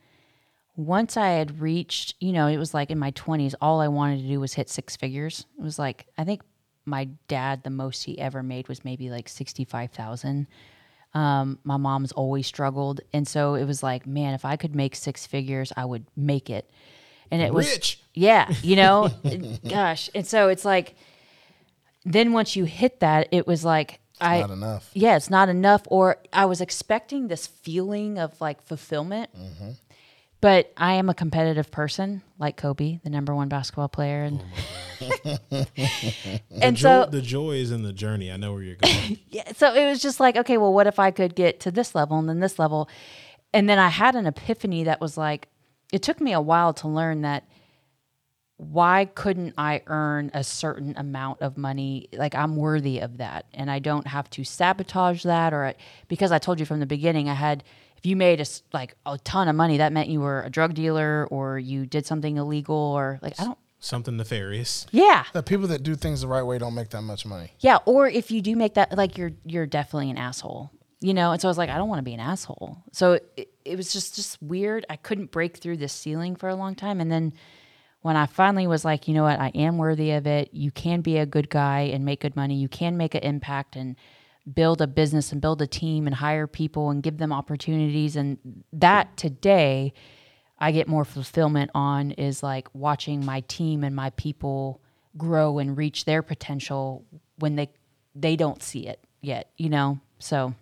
once I had reached, you know, it was like in my 20s, all I wanted to do was hit six figures. It was like, I think my dad, the most he ever made was maybe like 65,000. Um, my mom's always struggled. And so it was like, man, if I could make six figures, I would make it. And it was Rich. yeah, you know, gosh. And so it's like, then once you hit that, it was like, I, Not enough. yeah, it's not enough. Or I was expecting this feeling of like fulfillment. But I am a competitive person, like Kobe, the number one basketball player, and and Joy, so the joy is in the journey. I know where you're going. yeah, so it was just like, okay, well, what if I could get to this level and then this level? And then I had an epiphany that was like, it took me a while to learn that why couldn't I earn a certain amount of money? Like I'm worthy of that, and I don't have to sabotage that, or because I told you from the beginning, I had. If you made a s like a ton of money, that meant you were a drug dealer or you did something illegal, or like I don't. Something nefarious. Yeah, The people that do things the right way don't make that much money. Yeah, or if you do make that, like you're you're definitely an asshole, you know. And so I was like, I don't want to be an asshole. So it, it was just just weird. I couldn't break through this ceiling for a long time, and then when I finally was like, you know what, I am worthy of it. You can be a good guy and make good money. You can make an impact and build a business and build a team and hire people and give them opportunities. And that today, I get more fulfillment on is like watching my team and my people grow and reach their potential when they they don't see it yet, you know. So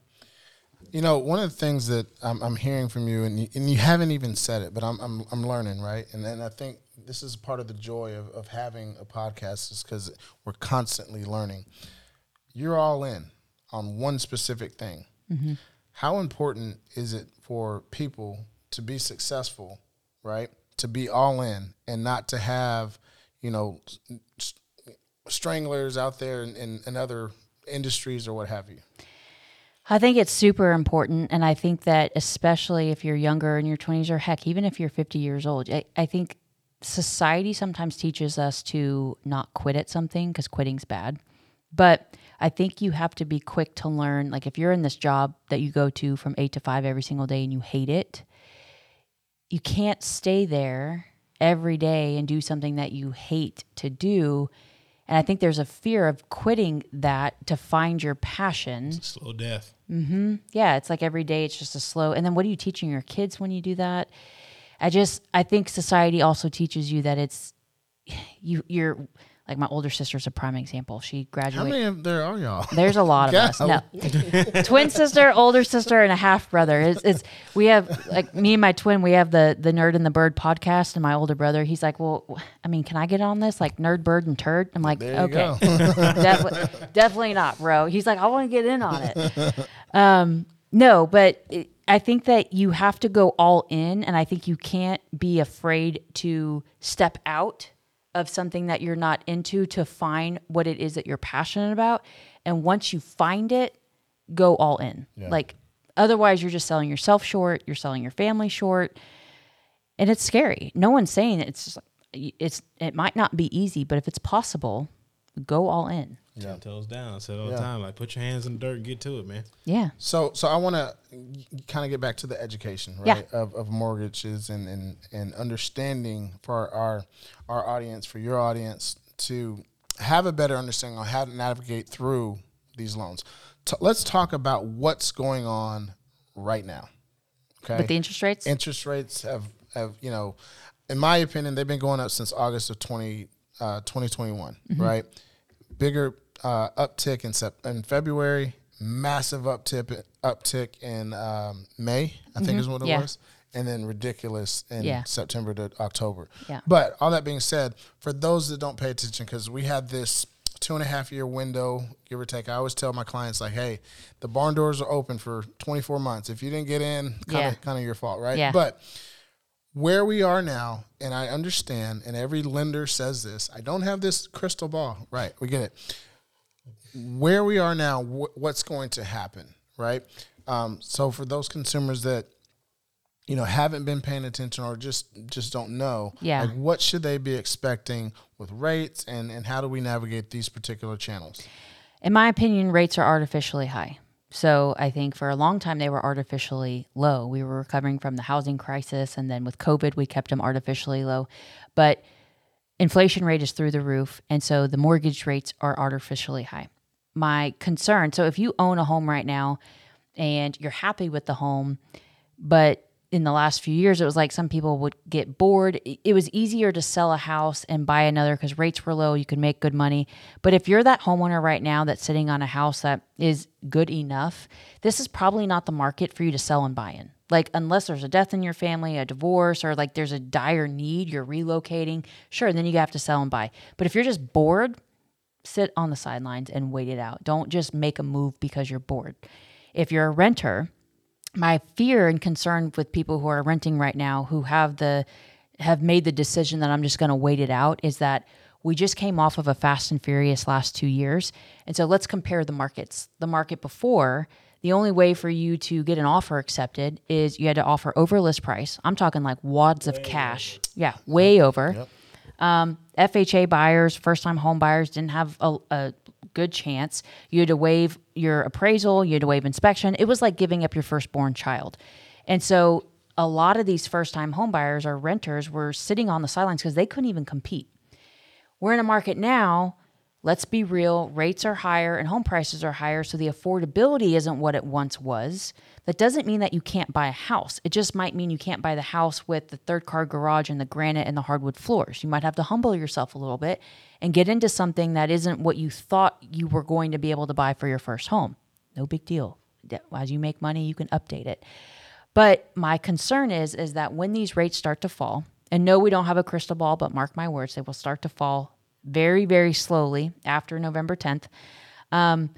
You know, one of the things that I'm, I'm hearing from you, and you, and you haven't even said it, but I'm, I'm, I'm learning, right? And then I think this is part of the joy of, of having a podcast is because we're constantly learning. You're all in on one specific thing. Mm-hmm. How important is it for people to be successful, right? To be all in and not to have, you know, stranglers out there in, in, in other industries or what have you. I think it's super important. And I think that, especially if you're younger in your 20s or heck, even if you're 50 years old, I, I think society sometimes teaches us to not quit at something because quitting's bad. But I think you have to be quick to learn. Like if you're in this job that you go to from eight to five every single day and you hate it, you can't stay there every day and do something that you hate to do. And I think there's a fear of quitting that to find your passion. Slow death. Hmm. Yeah, it's like every day it's just a slow. And then what are you teaching your kids when you do that? I just I think society also teaches you that it's you you're like my older sister's a prime example. She graduated. How many of there are y'all? There's a lot of us. No, twin sister, older sister, and a half brother. It's, it's we have like me and my twin. We have the the Nerd and the Bird podcast, and my older brother. He's like, well, I mean, can I get on this like Nerd, Bird, and Turd? I'm like, okay, definitely not, bro. He's like, I want to get in on it. Um, no, but it, I think that you have to go all in, and I think you can't be afraid to step out of something that you're not into to find what it is that you're passionate about. And once you find it, go all in. Like otherwise, you're just selling yourself short. You're selling your family short, and it's scary. No one's saying it's just, it's it might not be easy, but if it's possible, go all in. Ten toes down. I said all the Yeah. time, like put your hands in the dirt and get to it, man. Yeah. So, so I want to kind of get back to the education, right, of, of mortgages and, and, and understanding for our our audience, for your audience, to have a better understanding on how to navigate through these loans. T- let's talk about what's going on right now. Okay, With the interest rates, interest rates have have you know, in my opinion, they've been going up since August of 20, uh, 2021, right? Bigger uh, uptick in sep- in February, massive uptick uptick in um, May, I think is what it Yeah. was, and then ridiculous in Yeah. September to October. Yeah. But all that being said, for those that don't pay attention, because we had this two and a half year window, give or take. I always tell my clients like, "Hey, the barn doors are open for 24 months. If you didn't get in, kind Yeah. of kind of your fault, right?" Yeah. But where we are now, and I understand, and every lender says this. I don't have this crystal ball, right? We get it. Where we are now, wh- what's going to happen, right? Um, so for those consumers that you know haven't been paying attention or just just don't know, Yeah. like what should they be expecting with rates, and and how do we navigate these particular channels? in my opinion, rates are artificially high. So I think for a long time they were artificially low. We were recovering from the housing crisis, and then with COVID, we kept them artificially low. But inflation rate is through the roof, and so the mortgage rates are artificially high. My concern so if you own a home right now and you're happy with the home, but in the last few years, it was like some people would get bored. It was easier to sell a house and buy another because rates were low. You could make good money. But if you're that homeowner right now that's sitting on a house that is good enough, this is probably not the market for you to sell and buy in. Like, unless there's a death in your family, a divorce, or like there's a dire need, you're relocating, sure, then you have to sell and buy. But if you're just bored, sit on the sidelines and wait it out. Don't just make a move because you're bored. If you're a renter, my fear and concern with people who are renting right now who have the have made the decision that I'm just going to wait it out is that we just came off of a fast and furious last 2 years. And so let's compare the markets. The market before, the only way for you to get an offer accepted is you had to offer over list price. I'm talking like wads of cash. Yeah, way over. Um, FHA buyers, first time home buyers didn't have a, a good chance. You had to waive your appraisal, you had to waive inspection. It was like giving up your firstborn child. And so a lot of these first time home buyers or renters were sitting on the sidelines because they couldn't even compete. We're in a market now, let's be real, rates are higher and home prices are higher, so the affordability isn't what it once was. That doesn't mean that you can't buy a house. It just might mean you can't buy the house with the third car garage and the granite and the hardwood floors. You might have to humble yourself a little bit and get into something that isn't what you thought you were going to be able to buy for your first home. No big deal. As you make money, you can update it. But my concern is is that when these rates start to fall, and no, we don't have a crystal ball, but mark my words, they will start to fall very, very slowly after November 10th. Um,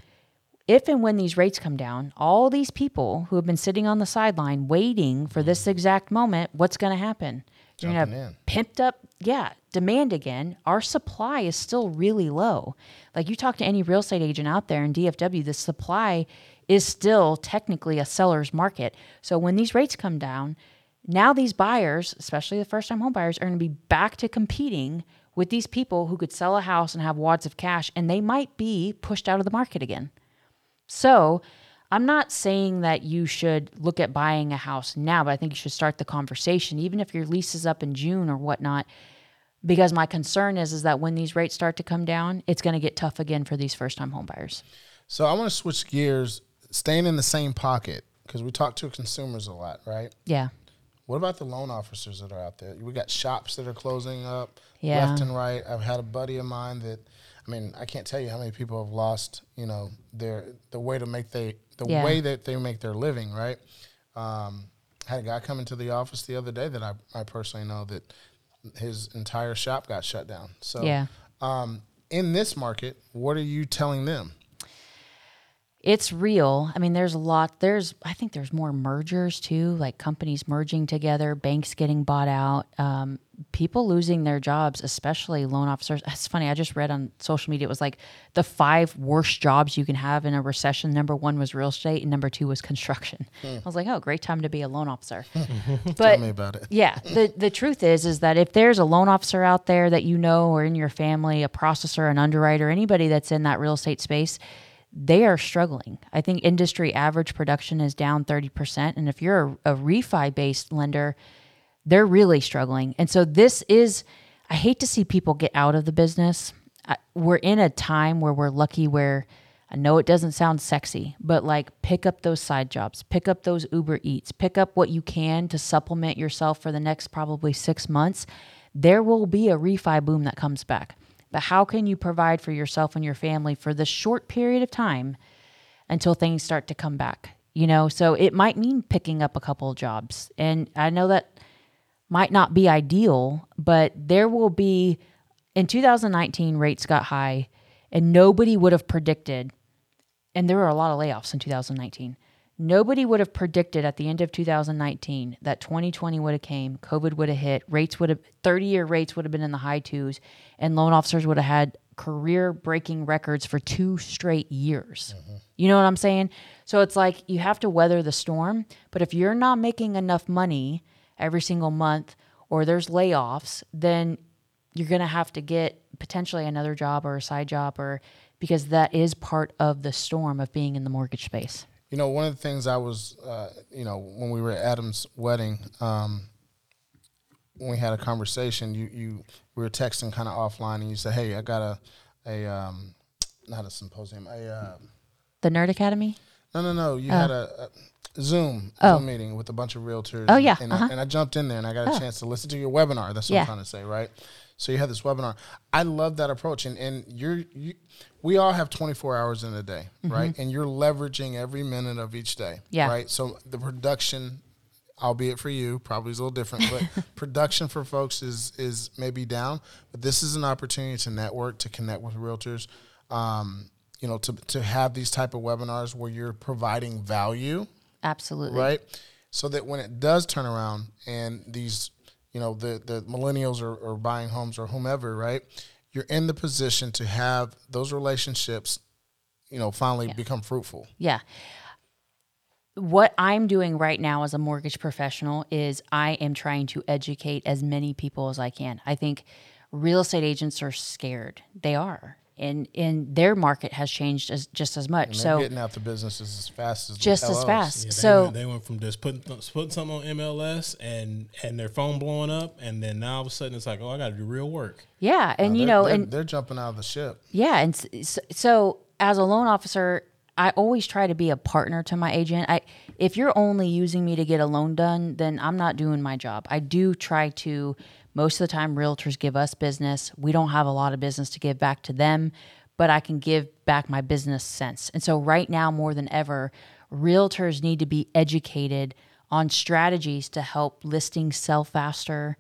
if and when these rates come down, all these people who have been sitting on the sideline waiting for this exact moment, what's going to happen? You're going to Jumping have in. pimped up, yeah, demand again. Our supply is still really low. Like you talk to any real estate agent out there in DFW, the supply is still technically a seller's market. So when these rates come down, Now these buyers, especially the first time home buyers, are going to be back to competing with these people who could sell a house and have wads of cash, and they might be pushed out of the market again. So, I'm not saying that you should look at buying a house now, but I think you should start the conversation, even if your lease is up in June or whatnot. Because my concern is is that when these rates start to come down, it's going to get tough again for these first time homebuyers. So I want to switch gears, staying in the same pocket because we talk to consumers a lot, right? Yeah. What about the loan officers that are out there? We got shops that are closing up Yeah. left and right. I've had a buddy of mine that, I mean, I can't tell you how many people have lost, you know, their the way to make they the Yeah. way that they make their living, right? Um, had a guy come into the office the other day that I, I personally know that his entire shop got shut down. So Yeah. um, in this market, what are you telling them? It's real. I mean, there's a lot. There's, I think there's more mergers too, like companies merging together, banks getting bought out, um, people losing their jobs, especially loan officers. It's funny. I just read on social media, it was like the five worst jobs you can have in a recession. Number one was real estate, and number two was construction. I was like, oh, great time to be a loan officer. but Tell me about it. yeah, the the truth is is that if there's a loan officer out there that you know or in your family, a processor, an underwriter, anybody that's in that real estate space, they are struggling. I think industry average production is down 30%. And if you're a, a refi based lender, they're really struggling. And so this is, I hate to see people get out of the business. I, we're in a time where we're lucky where I know it doesn't sound sexy, but like pick up those side jobs, pick up those Uber Eats, pick up what you can to supplement yourself for the next probably six months. There will be a refi boom that comes back. But how can you provide for yourself and your family for the short period of time until things start to come back? You know, so it might mean picking up a couple of jobs. And I know that might not be ideal, but there will be in 2019 rates got high and nobody would have predicted and there were a lot of layoffs in 2019. Nobody would have predicted at the end of 2019 that 2020 would have came, COVID would have hit, rates would have 30-year rates would have been in the high twos and loan officers would have had career-breaking records for two straight years. Mm-hmm. You know what I'm saying? So it's like you have to weather the storm, but if you're not making enough money every single month or there's layoffs, then you're going to have to get potentially another job or a side job or because that is part of the storm of being in the mortgage space. You know, one of the things I was, uh, you know, when we were at Adam's wedding, um, when we had a conversation, you, you we were texting kind of offline, and you said, "Hey, I got a, a um, not a symposium, a uh, The Nerd Academy? no, no, no. You had a, a Zoom Oh. Zoom meeting with a bunch of realtors. Oh, yeah, and, uh-huh. I, and I jumped in there, and I got a chance to listen to your webinar. That's what Yeah. I'm trying to say, right? So you had this webinar. I love that approach, and and you're you, we all have 24 hours in a day, right? And you're leveraging every minute of each day, Mm-hmm. Yeah. right? So the production, albeit for you, probably is a little different, but production for folks is is maybe down. But this is an opportunity to network, to connect with realtors. Um, you know, to to have these type of webinars where you're providing value, Absolutely. right? So that when it does turn around and these, you know, the the millennials are, are buying homes or whomever, right? You're in the position to have those relationships, you know, finally become fruitful. Yeah. What I'm doing right now as a mortgage professional is I am trying to educate as many people as I can. I think real estate agents are scared. They are. And and their market has changed as just as much. So getting out the businesses as fast as just as fast. Yeah, they so went, they went from just putting putting something on MLS and and their phone blowing up, and then now all of a sudden it's like, oh, I got to do real work. yeah, and you know, they're, and they're jumping out of the ship. Yeah, and s- s- so as a loan officer, I always try to be a partner to my agent. I if you're only using me to get a loan done, then I'm not doing my job. I do try to most of the time realtors give us business. We don't have a lot of business to give back to them, but I can give back my business sense. And so right now more than ever, realtors need to be educated on strategies to help listings sell faster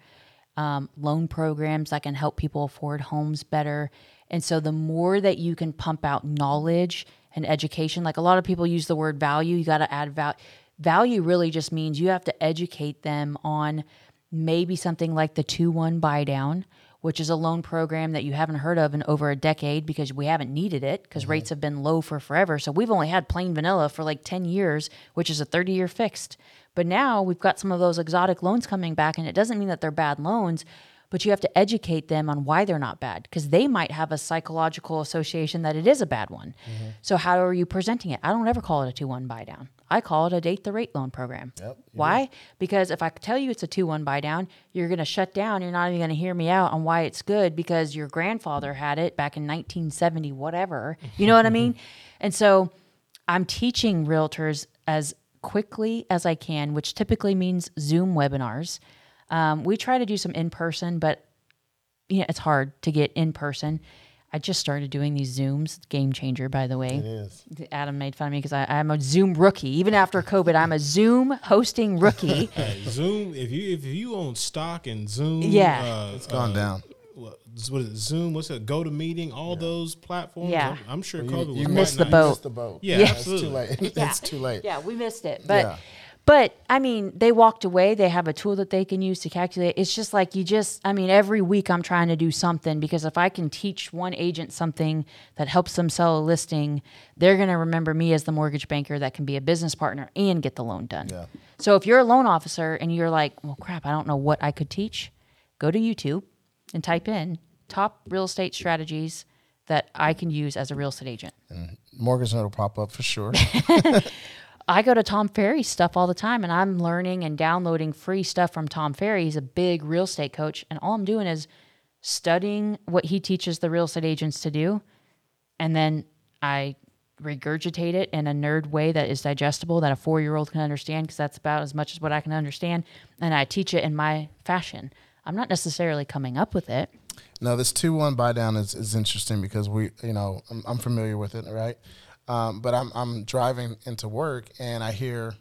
um, loan programs that can help people afford homes better. And so the more that you can pump out knowledge and education, like a lot of people use the word value, you got to add value. Value really just means you have to educate them on maybe something like the 2 1 buy down, which is a loan program that you haven't heard of in over a decade because we haven't needed it because mm-hmm. rates have been low for forever. So we've only had plain vanilla for like 10 years, which is a 30 year fixed. But now we've got some of those exotic loans coming back, and it doesn't mean that they're bad loans, but you have to educate them on why they're not bad because they might have a psychological association that it is a bad one. Mm-hmm. So, how are you presenting it? I don't ever call it a 2 1 buy down. I call it a date the rate loan program. why? Because if I tell you it's a 2 1 buy down, you're going to shut down. You're not even going to hear me out on why it's good because your grandfather had it back in 1970, whatever. You know what I mean? And so, I'm teaching realtors as quickly as I can, which typically means Zoom webinars. Um, we try to do some in person, but you know, it's hard to get in person. I just started doing these Zooms. Game changer, by the way. It is. Adam made fun of me because I'm a Zoom rookie. Even after COVID, I'm a Zoom hosting rookie. Zoom. If you if you own stock in Zoom, Yeah. uh, It's gone down. what, what is it, Zoom? What's it? Go to meeting. All those platforms. Yeah. I'm, I'm sure You, COVID was you missed the nice. boat. missed the boat. Yeah, it's absolutely. too late. it's too late. Yeah, we missed it. But Yeah. But I mean, they walked away. They have a tool that they can use to calculate. It's just like you just I mean, every week I'm trying to do something because if I can teach one agent something that helps them sell a listing, they're going to remember me as the mortgage banker that can be a business partner and get the loan done. Yeah. So if you're a loan officer and you're like, "Well, crap, I don't know what I could teach." Go to YouTube and type in top real estate strategies that I can use as a real estate agent. And Mortgage Nerd will pop up for sure. I go to Tom Ferry's stuff all the time and I'm learning and downloading free stuff from Tom Ferry. He's a big real estate coach. And all I'm doing is studying what he teaches the real estate agents to do. And then I regurgitate it in a nerd way that is digestible that a four year old can understand because that's about as much as what I can understand. And I teach it in my fashion. I'm not necessarily coming up with it. No, this two one buy down is, is interesting because we, you know, I'm, I'm familiar with it, right? Um, but I'm I'm driving into work and I hear,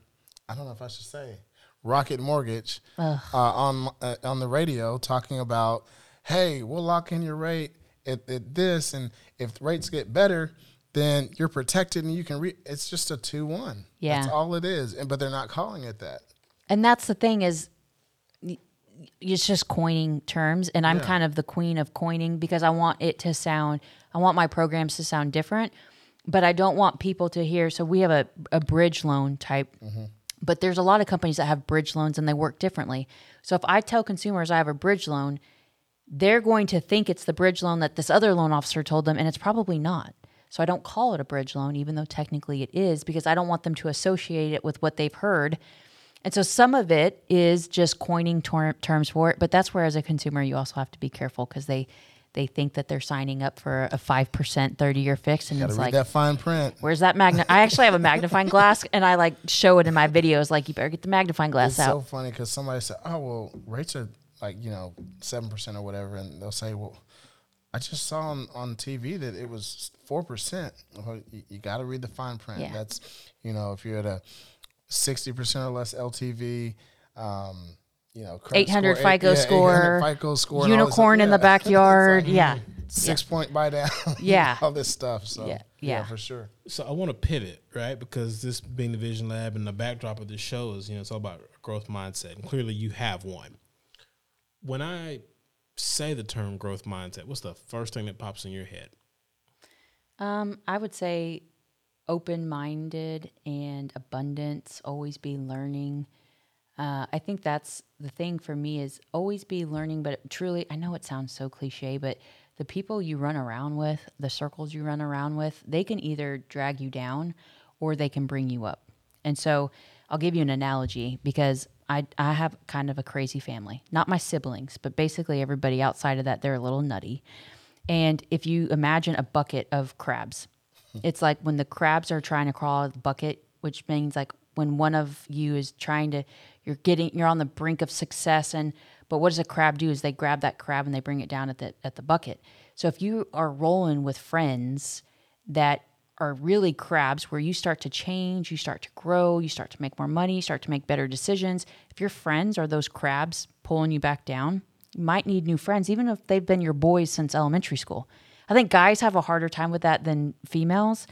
I don't know if I should say, Rocket Mortgage uh, on uh, on the radio talking about, hey, we'll lock in your rate at, at this, and if rates get better, then you're protected and you can. Re- it's just a two one. Yeah. that's all it is, and but they're not calling it that. and that's the thing is it's just coining terms and i'm Yeah. kind of the queen of coining because i want it to sound i want my programs to sound different but i don't want people to hear so we have a, a bridge loan type mm-hmm. but there's a lot of companies that have bridge loans and they work differently so if i tell consumers i have a bridge loan they're going to think it's the bridge loan that this other loan officer told them, and it's probably not. So I don't call it a bridge loan, even though technically it is, because I don't want them to associate it with what they've heard. And so some of it is just coining ter- terms for it, but that's where, as a consumer, you also have to be careful because they they think that they're signing up for a five percent thirty year fix, and it's like, that fine print. where's that magna? I actually have a magnifying glass, and I like show it in my videos. Like, you better get the magnifying glass It's out. so funny because somebody said, "Oh well, rates are like you know seven percent or whatever," and they'll say, "Well, I just saw on, on TV that it was four percent." Well, you, you got to read the fine print. Yeah. That's you know if you're at a sixty percent or less LTV. Um, you know, 800 score, FICO yeah, 800 score, FICO score, and all this unicorn stuff. in the backyard. like yeah. six point buy down. Yeah. all this stuff. So Yeah, yeah, yeah. for sure. So I want to pivot, right? Because this being the Vision Lab and the backdrop of this show is, you know, it's all about growth mindset. And clearly you have one. When I say the term growth mindset, what's the first thing that pops in your head? Um, I would say open minded and abundance, always be learning. Uh, I think that's the thing for me is always be learning, but truly, I know it sounds so cliche, but the people you run around with, the circles you run around with, they can either drag you down or they can bring you up. And so I'll give you an analogy because I, I have kind of a crazy family. Not my siblings, but basically everybody outside of that, they're a little nutty. And if you imagine a bucket of crabs, it's like when the crabs are trying to crawl out of the bucket, which means like when one of you is trying to, you're getting, you're on the brink of success. And, but what does a crab do is they grab that crab and they bring it down at the, at the bucket. So if you are rolling with friends that are really crabs where you start to change, you start to grow, you start to make more money, you start to make better decisions. If your friends are those crabs pulling you back down, you might need new friends, even if they've been your boys since elementary school. I think guys have a harder time with that than females.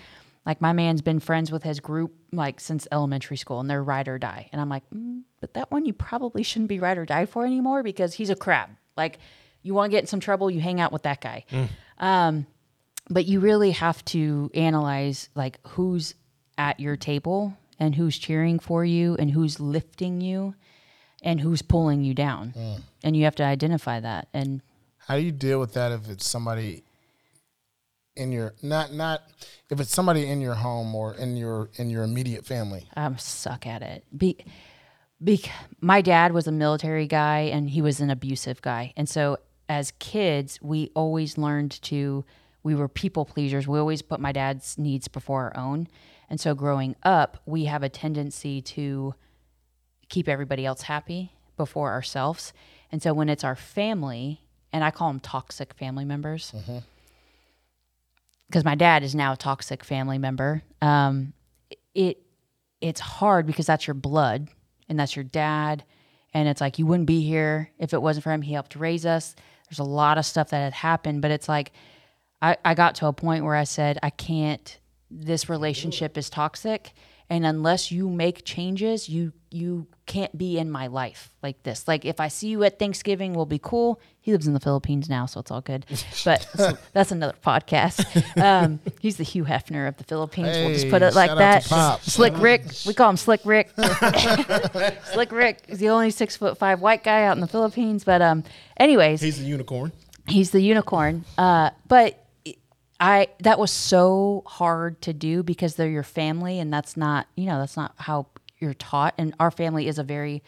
Like my man's been friends with his group like since elementary school, and they're ride or die. And I'm like, mm, but that one you probably shouldn't be ride or die for anymore because he's a crab. Like you want to get in some trouble, you hang out with that guy. Um, but you really have to analyze like who's at your table and who's cheering for you and who's lifting you and who's pulling you down. And you have to identify that. And How do you deal with that if it's somebody in your not not if it's somebody in your home or in your in your immediate family? I'm suck at it. Be, be, my dad was a military guy and he was an abusive guy. And so as kids, we always learned to, we were people pleasers. We always put my dad's needs before our own. And so growing up, we have a tendency to keep everybody else happy before ourselves. And so when it's our family, and I call them toxic family members, mm-hmm. Because my dad is now a toxic family member. Um, it it's hard because that's your blood and that's your dad, and it's like you wouldn't be here if it wasn't for him. He helped raise us. There's a lot of stuff that had happened, but it's like I, I got to a point where I said I can't. This relationship is toxic, and unless you make changes, you you can't be in my life like this. Like if I see you at Thanksgiving, we'll be cool. He lives in the Philippines now, so it's all good. But so that's another podcast. Um, he's the Hugh Hefner of the Philippines. we'll just put it like that. Slick Rick. We call him Slick Rick. Slick Rick is the only six foot five white guy out in the Philippines. But um, anyways, He's the unicorn. he's the unicorn. Uh, but I that was so hard to do because they're your family, and that's not you know that's not how you're taught. And our family is a very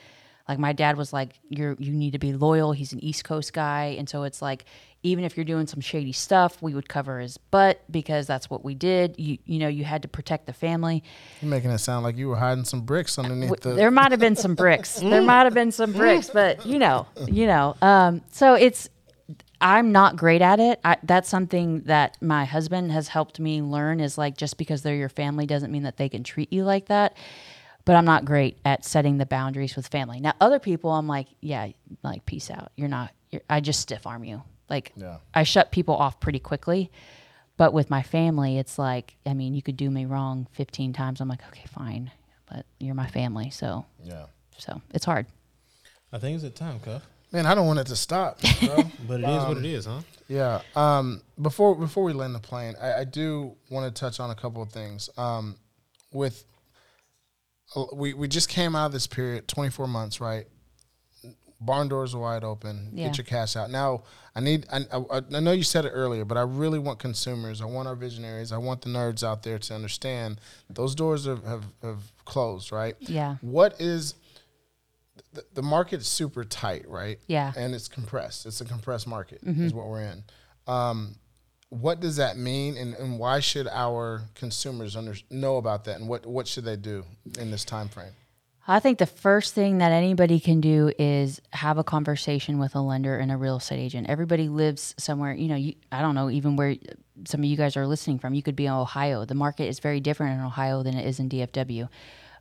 like my dad was like you're you need to be loyal. He's an East Coast guy, and so it's like even if you're doing some shady stuff, we would cover his butt because that's what we did. You you know you had to protect the family. You're making it sound like you were hiding some bricks underneath the. There might have been some bricks. there might have been some bricks, but you know, you know. Um, so it's I'm not great at it. I, that's something that my husband has helped me learn is like just because they're your family doesn't mean that they can treat you like that. But I'm not great at setting the boundaries with family. Now, other people, I'm like, yeah, like peace out. You're not. You're, I just stiff arm you. Like, Yeah. I shut people off pretty quickly. But with my family, it's like, I mean, you could do me wrong 15 times. I'm like, okay, fine, but you're my family, so yeah. so it's hard. I think it's a time, cuff. Man, I don't want it to stop, bro. But it is what it is, huh? Yeah. Um, before before we land the plane, I, I do want to touch on a couple of things. Um, with uh, we we just came out of this period, twenty four months, right? Barn doors are wide open. Yeah. Get your cash out now. I need. I, I, I know you said it earlier, but I really want consumers. I want our visionaries. I want the nerds out there to understand those doors have have, have closed, right? Yeah. What is the, the market's super tight, right? Yeah. Mm-hmm. And it's compressed. It's a compressed market, is what we're in. Um, what does that mean, and, and why should our consumers under, know about that, and what, what should they do in this time frame? I think the first thing that anybody can do is have a conversation with a lender and a real estate agent. Everybody lives somewhere, you know, you, I don't know even where some of you guys are listening from. You could be in Ohio. The market is very different in Ohio than it is in DFW.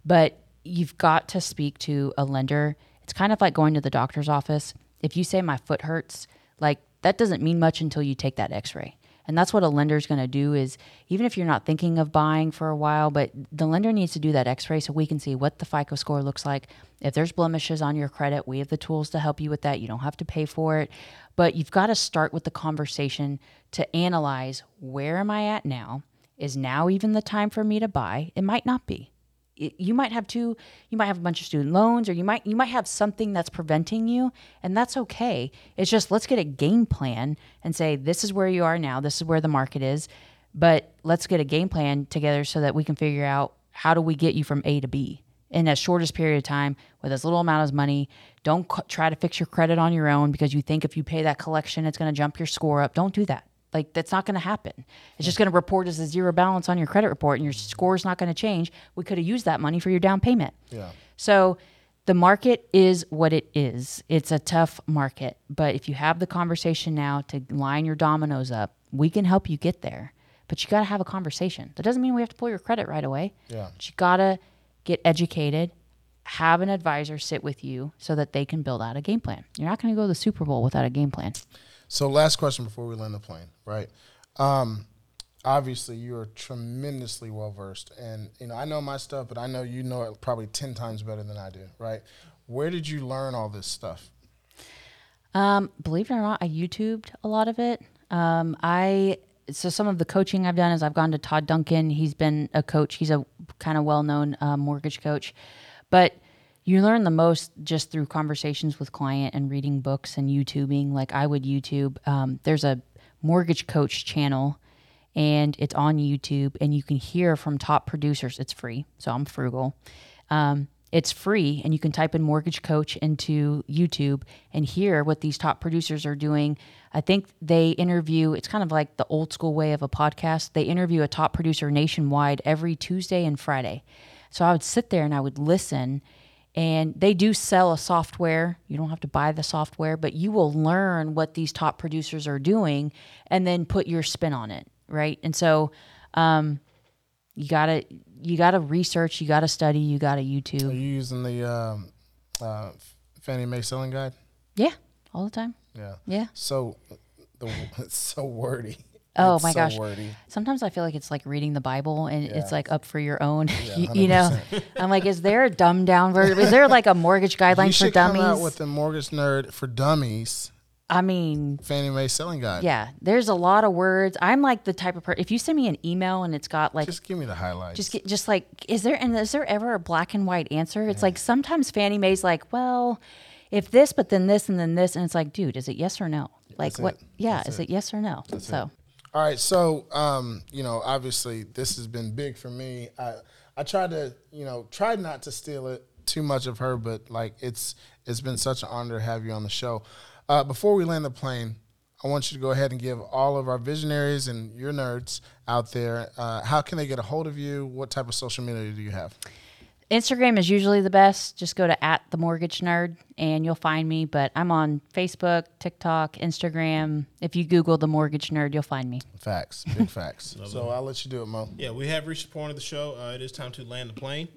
But you've got to speak to a lender. It's kind of like going to the doctor's office. If you say my foot hurts, like that doesn't mean much until you take that x-ray. And that's what a lender is going to do is even if you're not thinking of buying for a while, but the lender needs to do that x-ray so we can see what the FICO score looks like. If there's blemishes on your credit, we have the tools to help you with that. You don't have to pay for it. But you've got to start with the conversation to analyze where am I at now? Is now even the time for me to buy? It might not be you might have two you might have a bunch of student loans or you might you might have something that's preventing you and that's okay. It's just let's get a game plan and say this is where you are now this is where the market is but let's get a game plan together so that we can figure out how do we get you from a to b in as shortest period of time with as little amount of money. Don't c- try to fix your credit on your own because you think if you pay that collection it's going to jump your score up. Don't do that like that's not going to happen. It's just going to report as a zero balance on your credit report, and your score's not going to change. We could have used that money for your down payment. Yeah. So the market is what it is. It's a tough market, but if you have the conversation now to line your dominoes up, we can help you get there. But you got to have a conversation. That doesn't mean we have to pull your credit right away. Yeah. But you got to get educated, have an advisor sit with you so that they can build out a game plan. You're not going to go to the Super Bowl without a game plan. So, last question before we land the plane, right? Um, obviously, you are tremendously well versed, and you know I know my stuff, but I know you know it probably ten times better than I do, right? Where did you learn all this stuff? Um, believe it or not, I YouTubed a lot of it. Um, I so some of the coaching I've done is I've gone to Todd Duncan. He's been a coach. He's a kind of well known uh, mortgage coach, but you learn the most just through conversations with client and reading books and YouTubing. Like I would YouTube. Um, there's a mortgage coach channel, and it's on YouTube, and you can hear from top producers. It's free, so I'm frugal. Um, it's free, and you can type in mortgage coach into YouTube and hear what these top producers are doing. I think they interview, it's kind of like the old school way of a podcast. They interview a top producer nationwide every Tuesday and Friday. So I would sit there and I would listen. And they do sell a software. You don't have to buy the software, but you will learn what these top producers are doing and then put your spin on it. Right. And so, um, you gotta you gotta research, you gotta study, you gotta Are YouTube. you using the um, uh, Fannie Mae selling guide? Yeah, all the time. Yeah. Yeah. So the it's so wordy. Oh It's my so gosh. wordy. Sometimes I feel like it's like reading the Bible and Yeah. it's like up for your own. you, you know, I'm like, is there a dumbed down version? Is there like a mortgage guideline for should come dummies? out with the mortgage nerd for dummies. I mean, Fannie Mae selling guide. yeah, there's a lot of words. I'm like the type of person. If you send me an email and it's got like Just give me the highlights. just get just like is there and is there ever a black and white answer it's like sometimes fannie mae's like well if this but then this and then this and it's like dude is it yes or no like That's what it. yeah That's is it. it yes or no so All right, so um, you know, obviously this has been big for me. I I tried to, you know, tried not to steal it too much of her, but like it's it's been such an honor to have you on the show. Uh, before we land the plane, I want you to go ahead and give all of our visionaries and your nerds out there uh, how can they get a hold of you? What type of social media do you have? Instagram is usually the best just go to at the mortgage nerd and you'll find me but i'm on facebook tiktok instagram if you google the mortgage nerd you'll find me Facts, big facts. so I'll let you do it, Mo. Yeah, we have reached the point of the show. Uh, it is time to land the plane.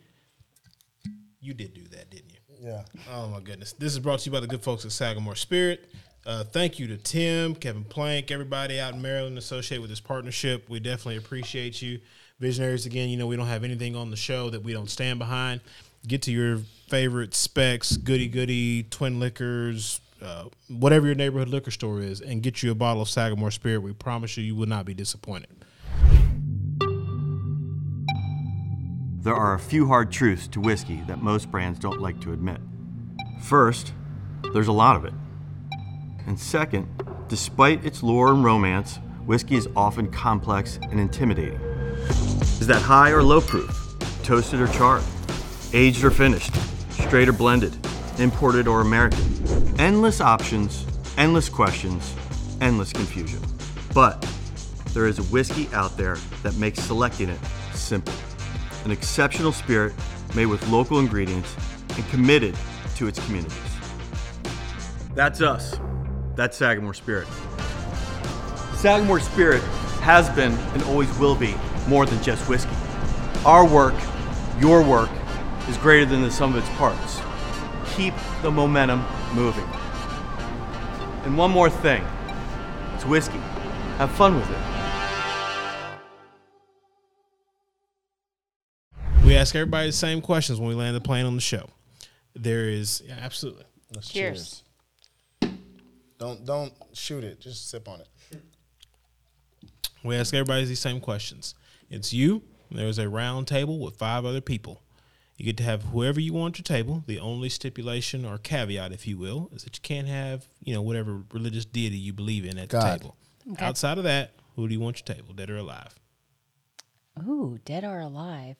You did do that, didn't you? Yeah. Oh my goodness! This is brought to you by the good folks at Sagamore Spirit. Uh, thank you to Tim, Kevin Plank, everybody out in Maryland associated with this partnership. We definitely appreciate you, visionaries. Again, you know we don't have anything on the show that we don't stand behind. Get to your favorite Spec's, goody goody, twin liquors, uh, whatever your neighborhood liquor store is, and get you a bottle of Sagamore Spirit. We promise you, you will not be disappointed. There are a few hard truths to whiskey that most brands don't like to admit. First, there's a lot of it. And second, despite its lore and romance, whiskey is often complex and intimidating. Is that high or low proof? Toasted or charred? Aged or finished? Straight or blended? Imported or American? Endless options, endless questions, endless confusion. But there is a whiskey out there that makes selecting it simple. An exceptional spirit made with local ingredients and committed to its communities. That's us. That's Sagamore Spirit. Sagamore Spirit has been and always will be more than just whiskey. Our work, your work, is greater than the sum of its parts. Keep the momentum moving. And one more thing it's whiskey. Have fun with it. We ask everybody the same questions when we land the plane on the show. There is yeah, absolutely. Let's Cheers. Don't don't shoot it. Just sip on it. We ask everybody these same questions. It's you. There's a round table with five other people. You get to have whoever you want at your table. The only stipulation or caveat, if you will, is that you can't have, you know, whatever religious deity you believe in at the God. table. Outside of that, who do you want your table, dead or alive? Ooh, dead or alive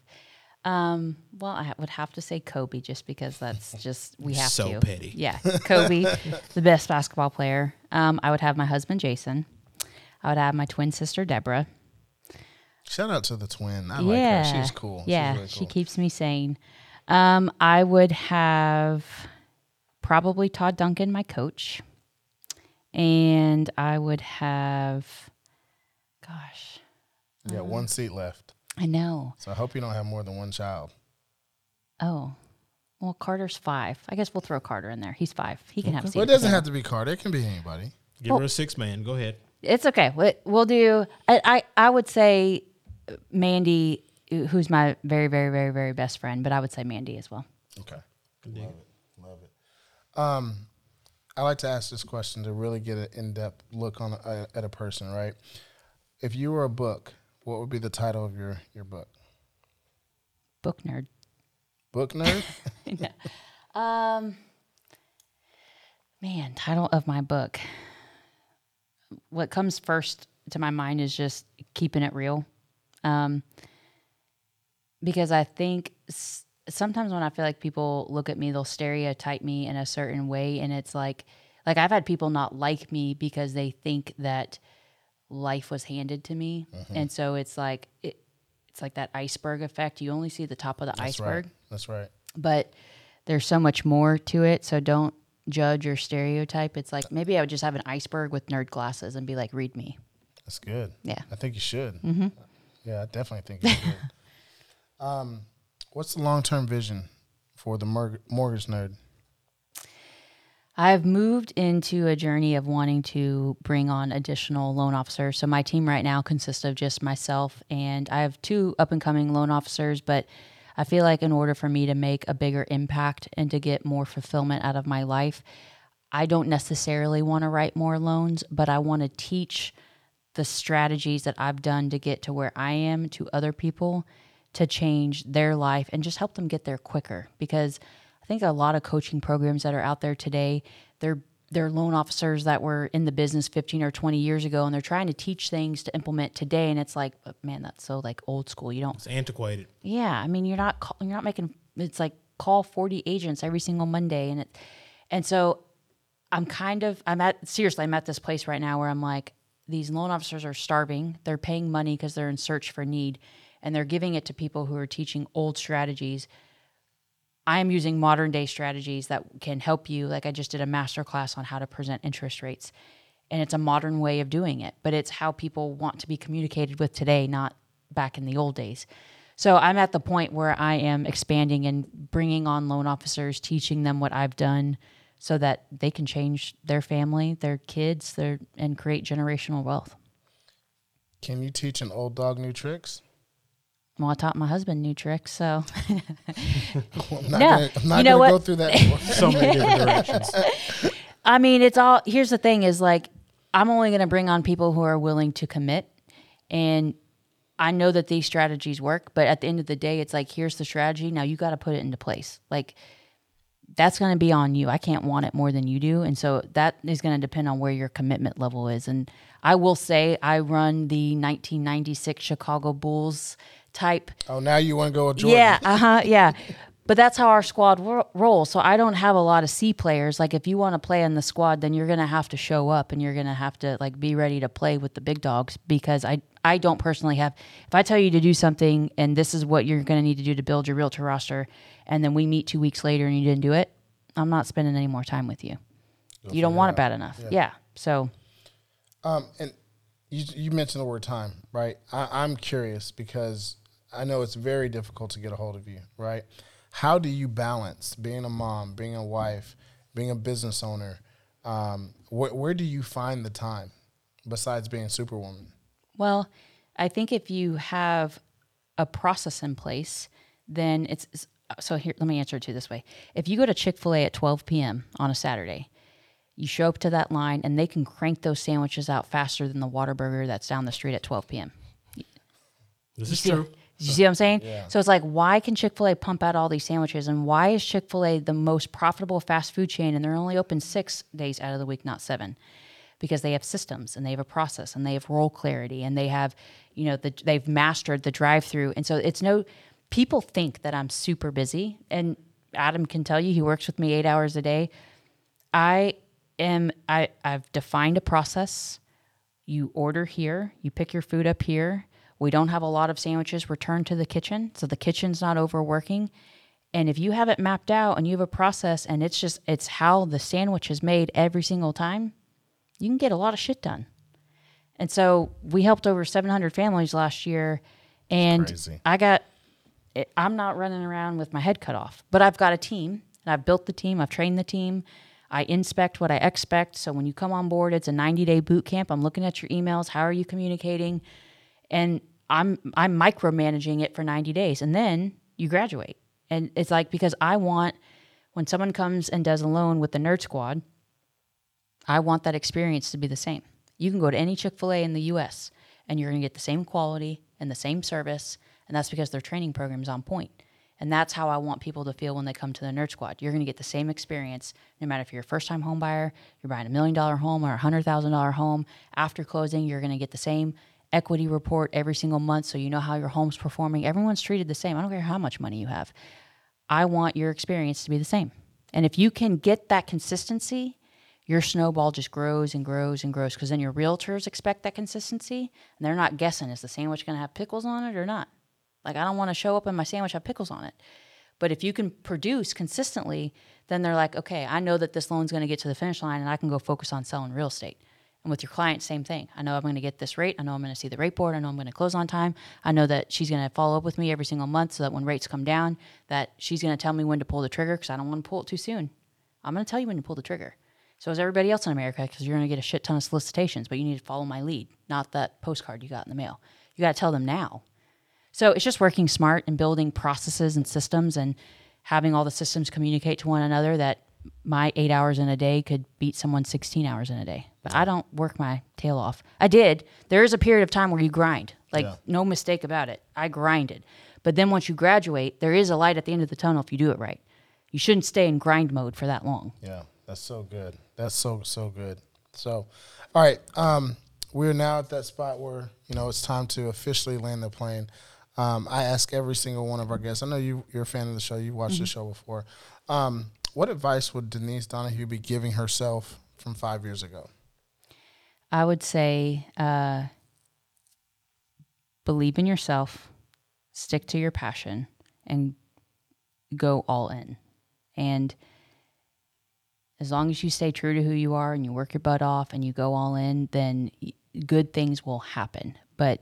um well i would have to say kobe just because that's just we have So to So petty. yeah kobe the best basketball player um i would have my husband jason i would have my twin sister deborah Shout out to the twin. I like yeah her. She was cool. She was yeah really she keeps me sane um i would have probably todd duncan my coach and i would have gosh You got one seat left. i know So I hope you don't have more than one child. oh well carter's five i guess we'll throw carter in there he's five he can have a seat Well, it doesn't have to be Carter. It can be anybody. Give her a six man. Go ahead. It's okay. We- We'll do. I, I I would say Mandy, who's my very very very very best friend, but I would say Mandy as well. Okay. Love it. Love it. Um, I like to ask this question to really get an in-depth look on a, at a person, right? if you were a book, what would be the title of your your book? Book nerd. Book nerd. Um, man, title of my book. What comes first to my mind is just keeping it real. Um, because I think s- sometimes when I feel like people look at me, they'll stereotype me in a certain way, and it's like, like I've had people not like me because they think that life was handed to me, and so it's like it, it's like that iceberg effect. You only see the top of the That's iceberg right. That's right. but there's so much more to it. So don't judge or stereotype. It's like maybe I would just have an iceberg with nerd glasses and be like, read me. That's good. Yeah. I think you should. Mm-hmm. Yeah, I definitely think you should. um, what's the long term vision for the mortgage nerd? I've moved into a journey of wanting to bring on additional loan officers. So my team right now consists of just myself, and I have two up and coming loan officers. But I feel like in order for me to make a bigger impact and to get more fulfillment out of my life, I don't necessarily want to write more loans, but I want to teach the strategies that I've done to get to where I am to other people to change their life and just help them get there quicker because I think a lot of coaching programs that are out there today, they're they're loan officers that were in the business 15 or 20 years ago and they're trying to teach things to implement today and it's like oh, man that's so like old school you don't It's antiquated. yeah, I mean, you're not call, you're not making it's like call 40 agents every single Monday and it and so I'm kind of I'm at seriously I'm at this place right now where I'm like these loan officers are starving. They're paying money because they're in search for need and they're giving it to people who are teaching old strategies. I am using modern day strategies that can help you. Like I just did a master class on how to present interest rates. And it's a modern way of doing it, but it's how people want to be communicated with today, not back in the old days. So I'm at the point where I am expanding and bringing on loan officers, teaching them what I've done so that they can change their family, their kids, their and create generational wealth. Can you teach an old dog new tricks? Well, I taught my husband new tricks, so I'm not No. gonna, I'm not You know gonna go what? through that. So many different directions. I mean, it's all. Here's the thing: is like I'm only going to bring on people who are willing to commit, and I know that these strategies work. But at the end of the day, it's like here's the strategy. Now you got to put it into place. Like that's going to be on you. I can't want it more than you do, and so that is going to depend on where your commitment level is. And I will say, I run the 1996 Chicago Bulls type oh, now you want to go with Jordan? yeah, uh huh, yeah. But that's how our squad ro- rolls. So I don't have a lot of C players. Like if you want to play in the squad, then you're gonna have to show up and you're gonna have to like be ready to play with the big dogs because I I don't personally have. If I tell you to do something and this is what you're gonna need to do to build your realtor roster, and then we meet two weeks later and you didn't do it, I'm not spending any more time with you. you don't want it bad enough. Yeah. So Um, and you you mentioned the word time, right? I, I'm curious because I know it's very difficult to get a hold of you, right? How do you balance being a mom, being a wife, being a business owner? Um, wh- where do you find the time besides being Superwoman? Well, I think if you have a process in place, then it's it's- so here. Let me answer it to you this way: If you go to Chick Fil A at 12 p.m. on a Saturday, you show up to that line, and they can crank those sandwiches out faster than the Whataburger that's down the street at 12 p.m. This is See- true. You see what I'm saying? So it's like, why can Chick fil A pump out all these sandwiches? And why is Chick fil A the most profitable fast food chain? And they're only open six days out of the week, not seven. Because they have systems and they have a process and they have role clarity and they have, you know, the, they've mastered the drive through. And so it's no, people think that I'm super busy. And Adam can tell you, he works with me eight hours a day. I am, I, I've defined a process you order here, you pick your food up here. We don't have a lot of sandwiches returned to the kitchen, so the kitchen's not overworking. And if you have it mapped out and you have a process and it's just it's how the sandwich is made every single time, you can get a lot of shit done. And so we helped over 700 families last year and. I got it, I'm not running around with my head cut off, but I've got a team and I've built the team, I've trained the team. I inspect what I expect. So when you come on board, it's a 90 day boot camp. I'm looking at your emails. How are you communicating? And I'm I'm micromanaging it for 90 days, and then you graduate. And it's like because I want when someone comes and does a loan with the Nerd Squad, I want that experience to be the same. You can go to any Chick Fil A in the U.S. and you're going to get the same quality and the same service. And that's because their training program is on point. And that's how I want people to feel when they come to the Nerd Squad. You're going to get the same experience no matter if you're a first time home buyer, you're buying a million dollar home or a hundred thousand dollar home. After closing, you're going to get the same equity report every single month so you know how your home's performing. Everyone's treated the same. I don't care how much money you have. I want your experience to be the same. And if you can get that consistency, your snowball just grows and grows and grows because then your realtors expect that consistency and they're not guessing is the sandwich going to have pickles on it or not. Like, I don't want to show up and my sandwich have pickles on it. But if you can produce consistently, then they're like, okay, I know that this loan's going to get to the finish line and I can go focus on selling real estate. And with your client, same thing. I know I'm going to get this rate. I know I'm going to see the rate board. I know I'm going to close on time. I know that she's going to follow up with me every single month so that when rates come down, that she's going to tell me when to pull the trigger because I don't want to pull it too soon. I'm going to tell you when to pull the trigger. So is everybody else in America because you're going to get a shit ton of solicitations, but you need to follow my lead, not that postcard you got in the mail. You got to tell them now. So it's just working smart and building processes and systems and having all the systems communicate to one another that my eight hours in a day could beat someone 16 hours in a day. But I don't work my tail off. I did. There is a period of time where you grind, like Yeah. no mistake about it. I grinded. But then once you graduate, there is a light at the end of the tunnel if you do it right. You shouldn't stay in grind mode for that long. Yeah, that's so good. That's so so good. So, all right, um, we're now at that spot where you know it's time to officially land the plane. Um, I ask every single one of our guests. I know you you're a fan of the show. You watched the show before. Um, what advice would Denise Donoghue be giving herself from five years ago? I would say uh, believe in yourself, stick to your passion, and go all in. And as long as you stay true to who you are and you work your butt off and you go all in, then good things will happen. But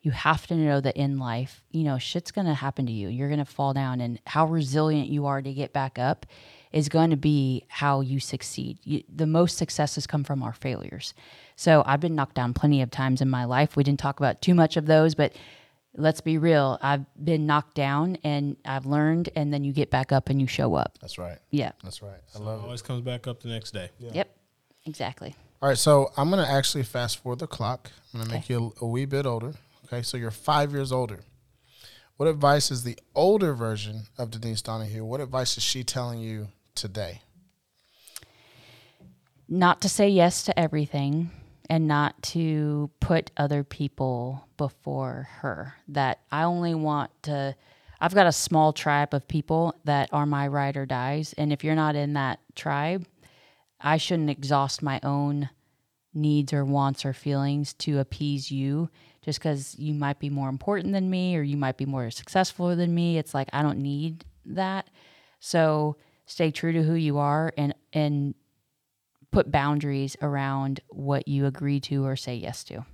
you have to know that in life, you know, shit's going to happen to you. You're going to fall down, and how resilient you are to get back up is going to be how you succeed. You, the most successes come from our failures. So I've been knocked down plenty of times in my life. We didn't talk about too much of those, but let's be real. I've been knocked down and I've learned, and then you get back up and you show up. That's right. Yeah. That's right. I love it. Always comes back up the next day. Yep. Exactly. All right, so I'm gonna actually fast forward the clock. I'm gonna make you a, a wee bit older. Okay, so you're five years older. What advice is the older version of Denise Donoghue? What advice is she telling you today? not to say yes to everything and not to put other people before her. That I only want to, I've got a small tribe of people that are my ride or dies. And if you're not in that tribe, I shouldn't exhaust my own needs or wants or feelings to appease you just because you might be more important than me or you might be more successful than me. It's like I don't need that. So stay true to who you are and and put boundaries around what you agree to or say yes to.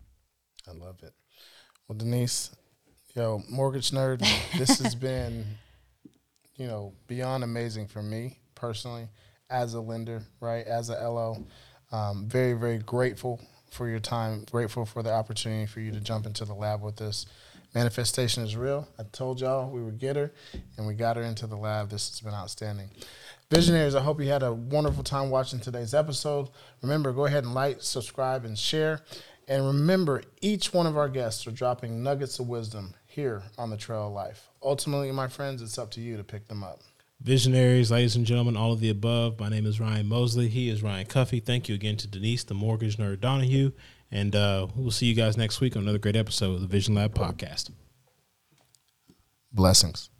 I love it. Well, Denise, yo, mortgage nerd, this has been, you know, beyond amazing for me personally as a lender, right? As a LO, um, very, very grateful for your time. Grateful for the opportunity for you to jump into the lab with us. Manifestation is real. I told y'all we would get her, and we got her into the lab. This has been outstanding. Visionaries, I hope you had a wonderful time watching today's episode. Remember, go ahead and like, subscribe, and share. And remember, each one of our guests are dropping nuggets of wisdom here on the Trail of Life. Ultimately, my friends, it's up to you to pick them up. Visionaries, ladies and gentlemen, all of the above. My name is Ryan Mosley. He is Ryan Cuffee. Thank you again to Denise, the mortgage nerd Donoghue. And uh, we'll see you guys next week on another great episode of the Vision Lab podcast. Blessings.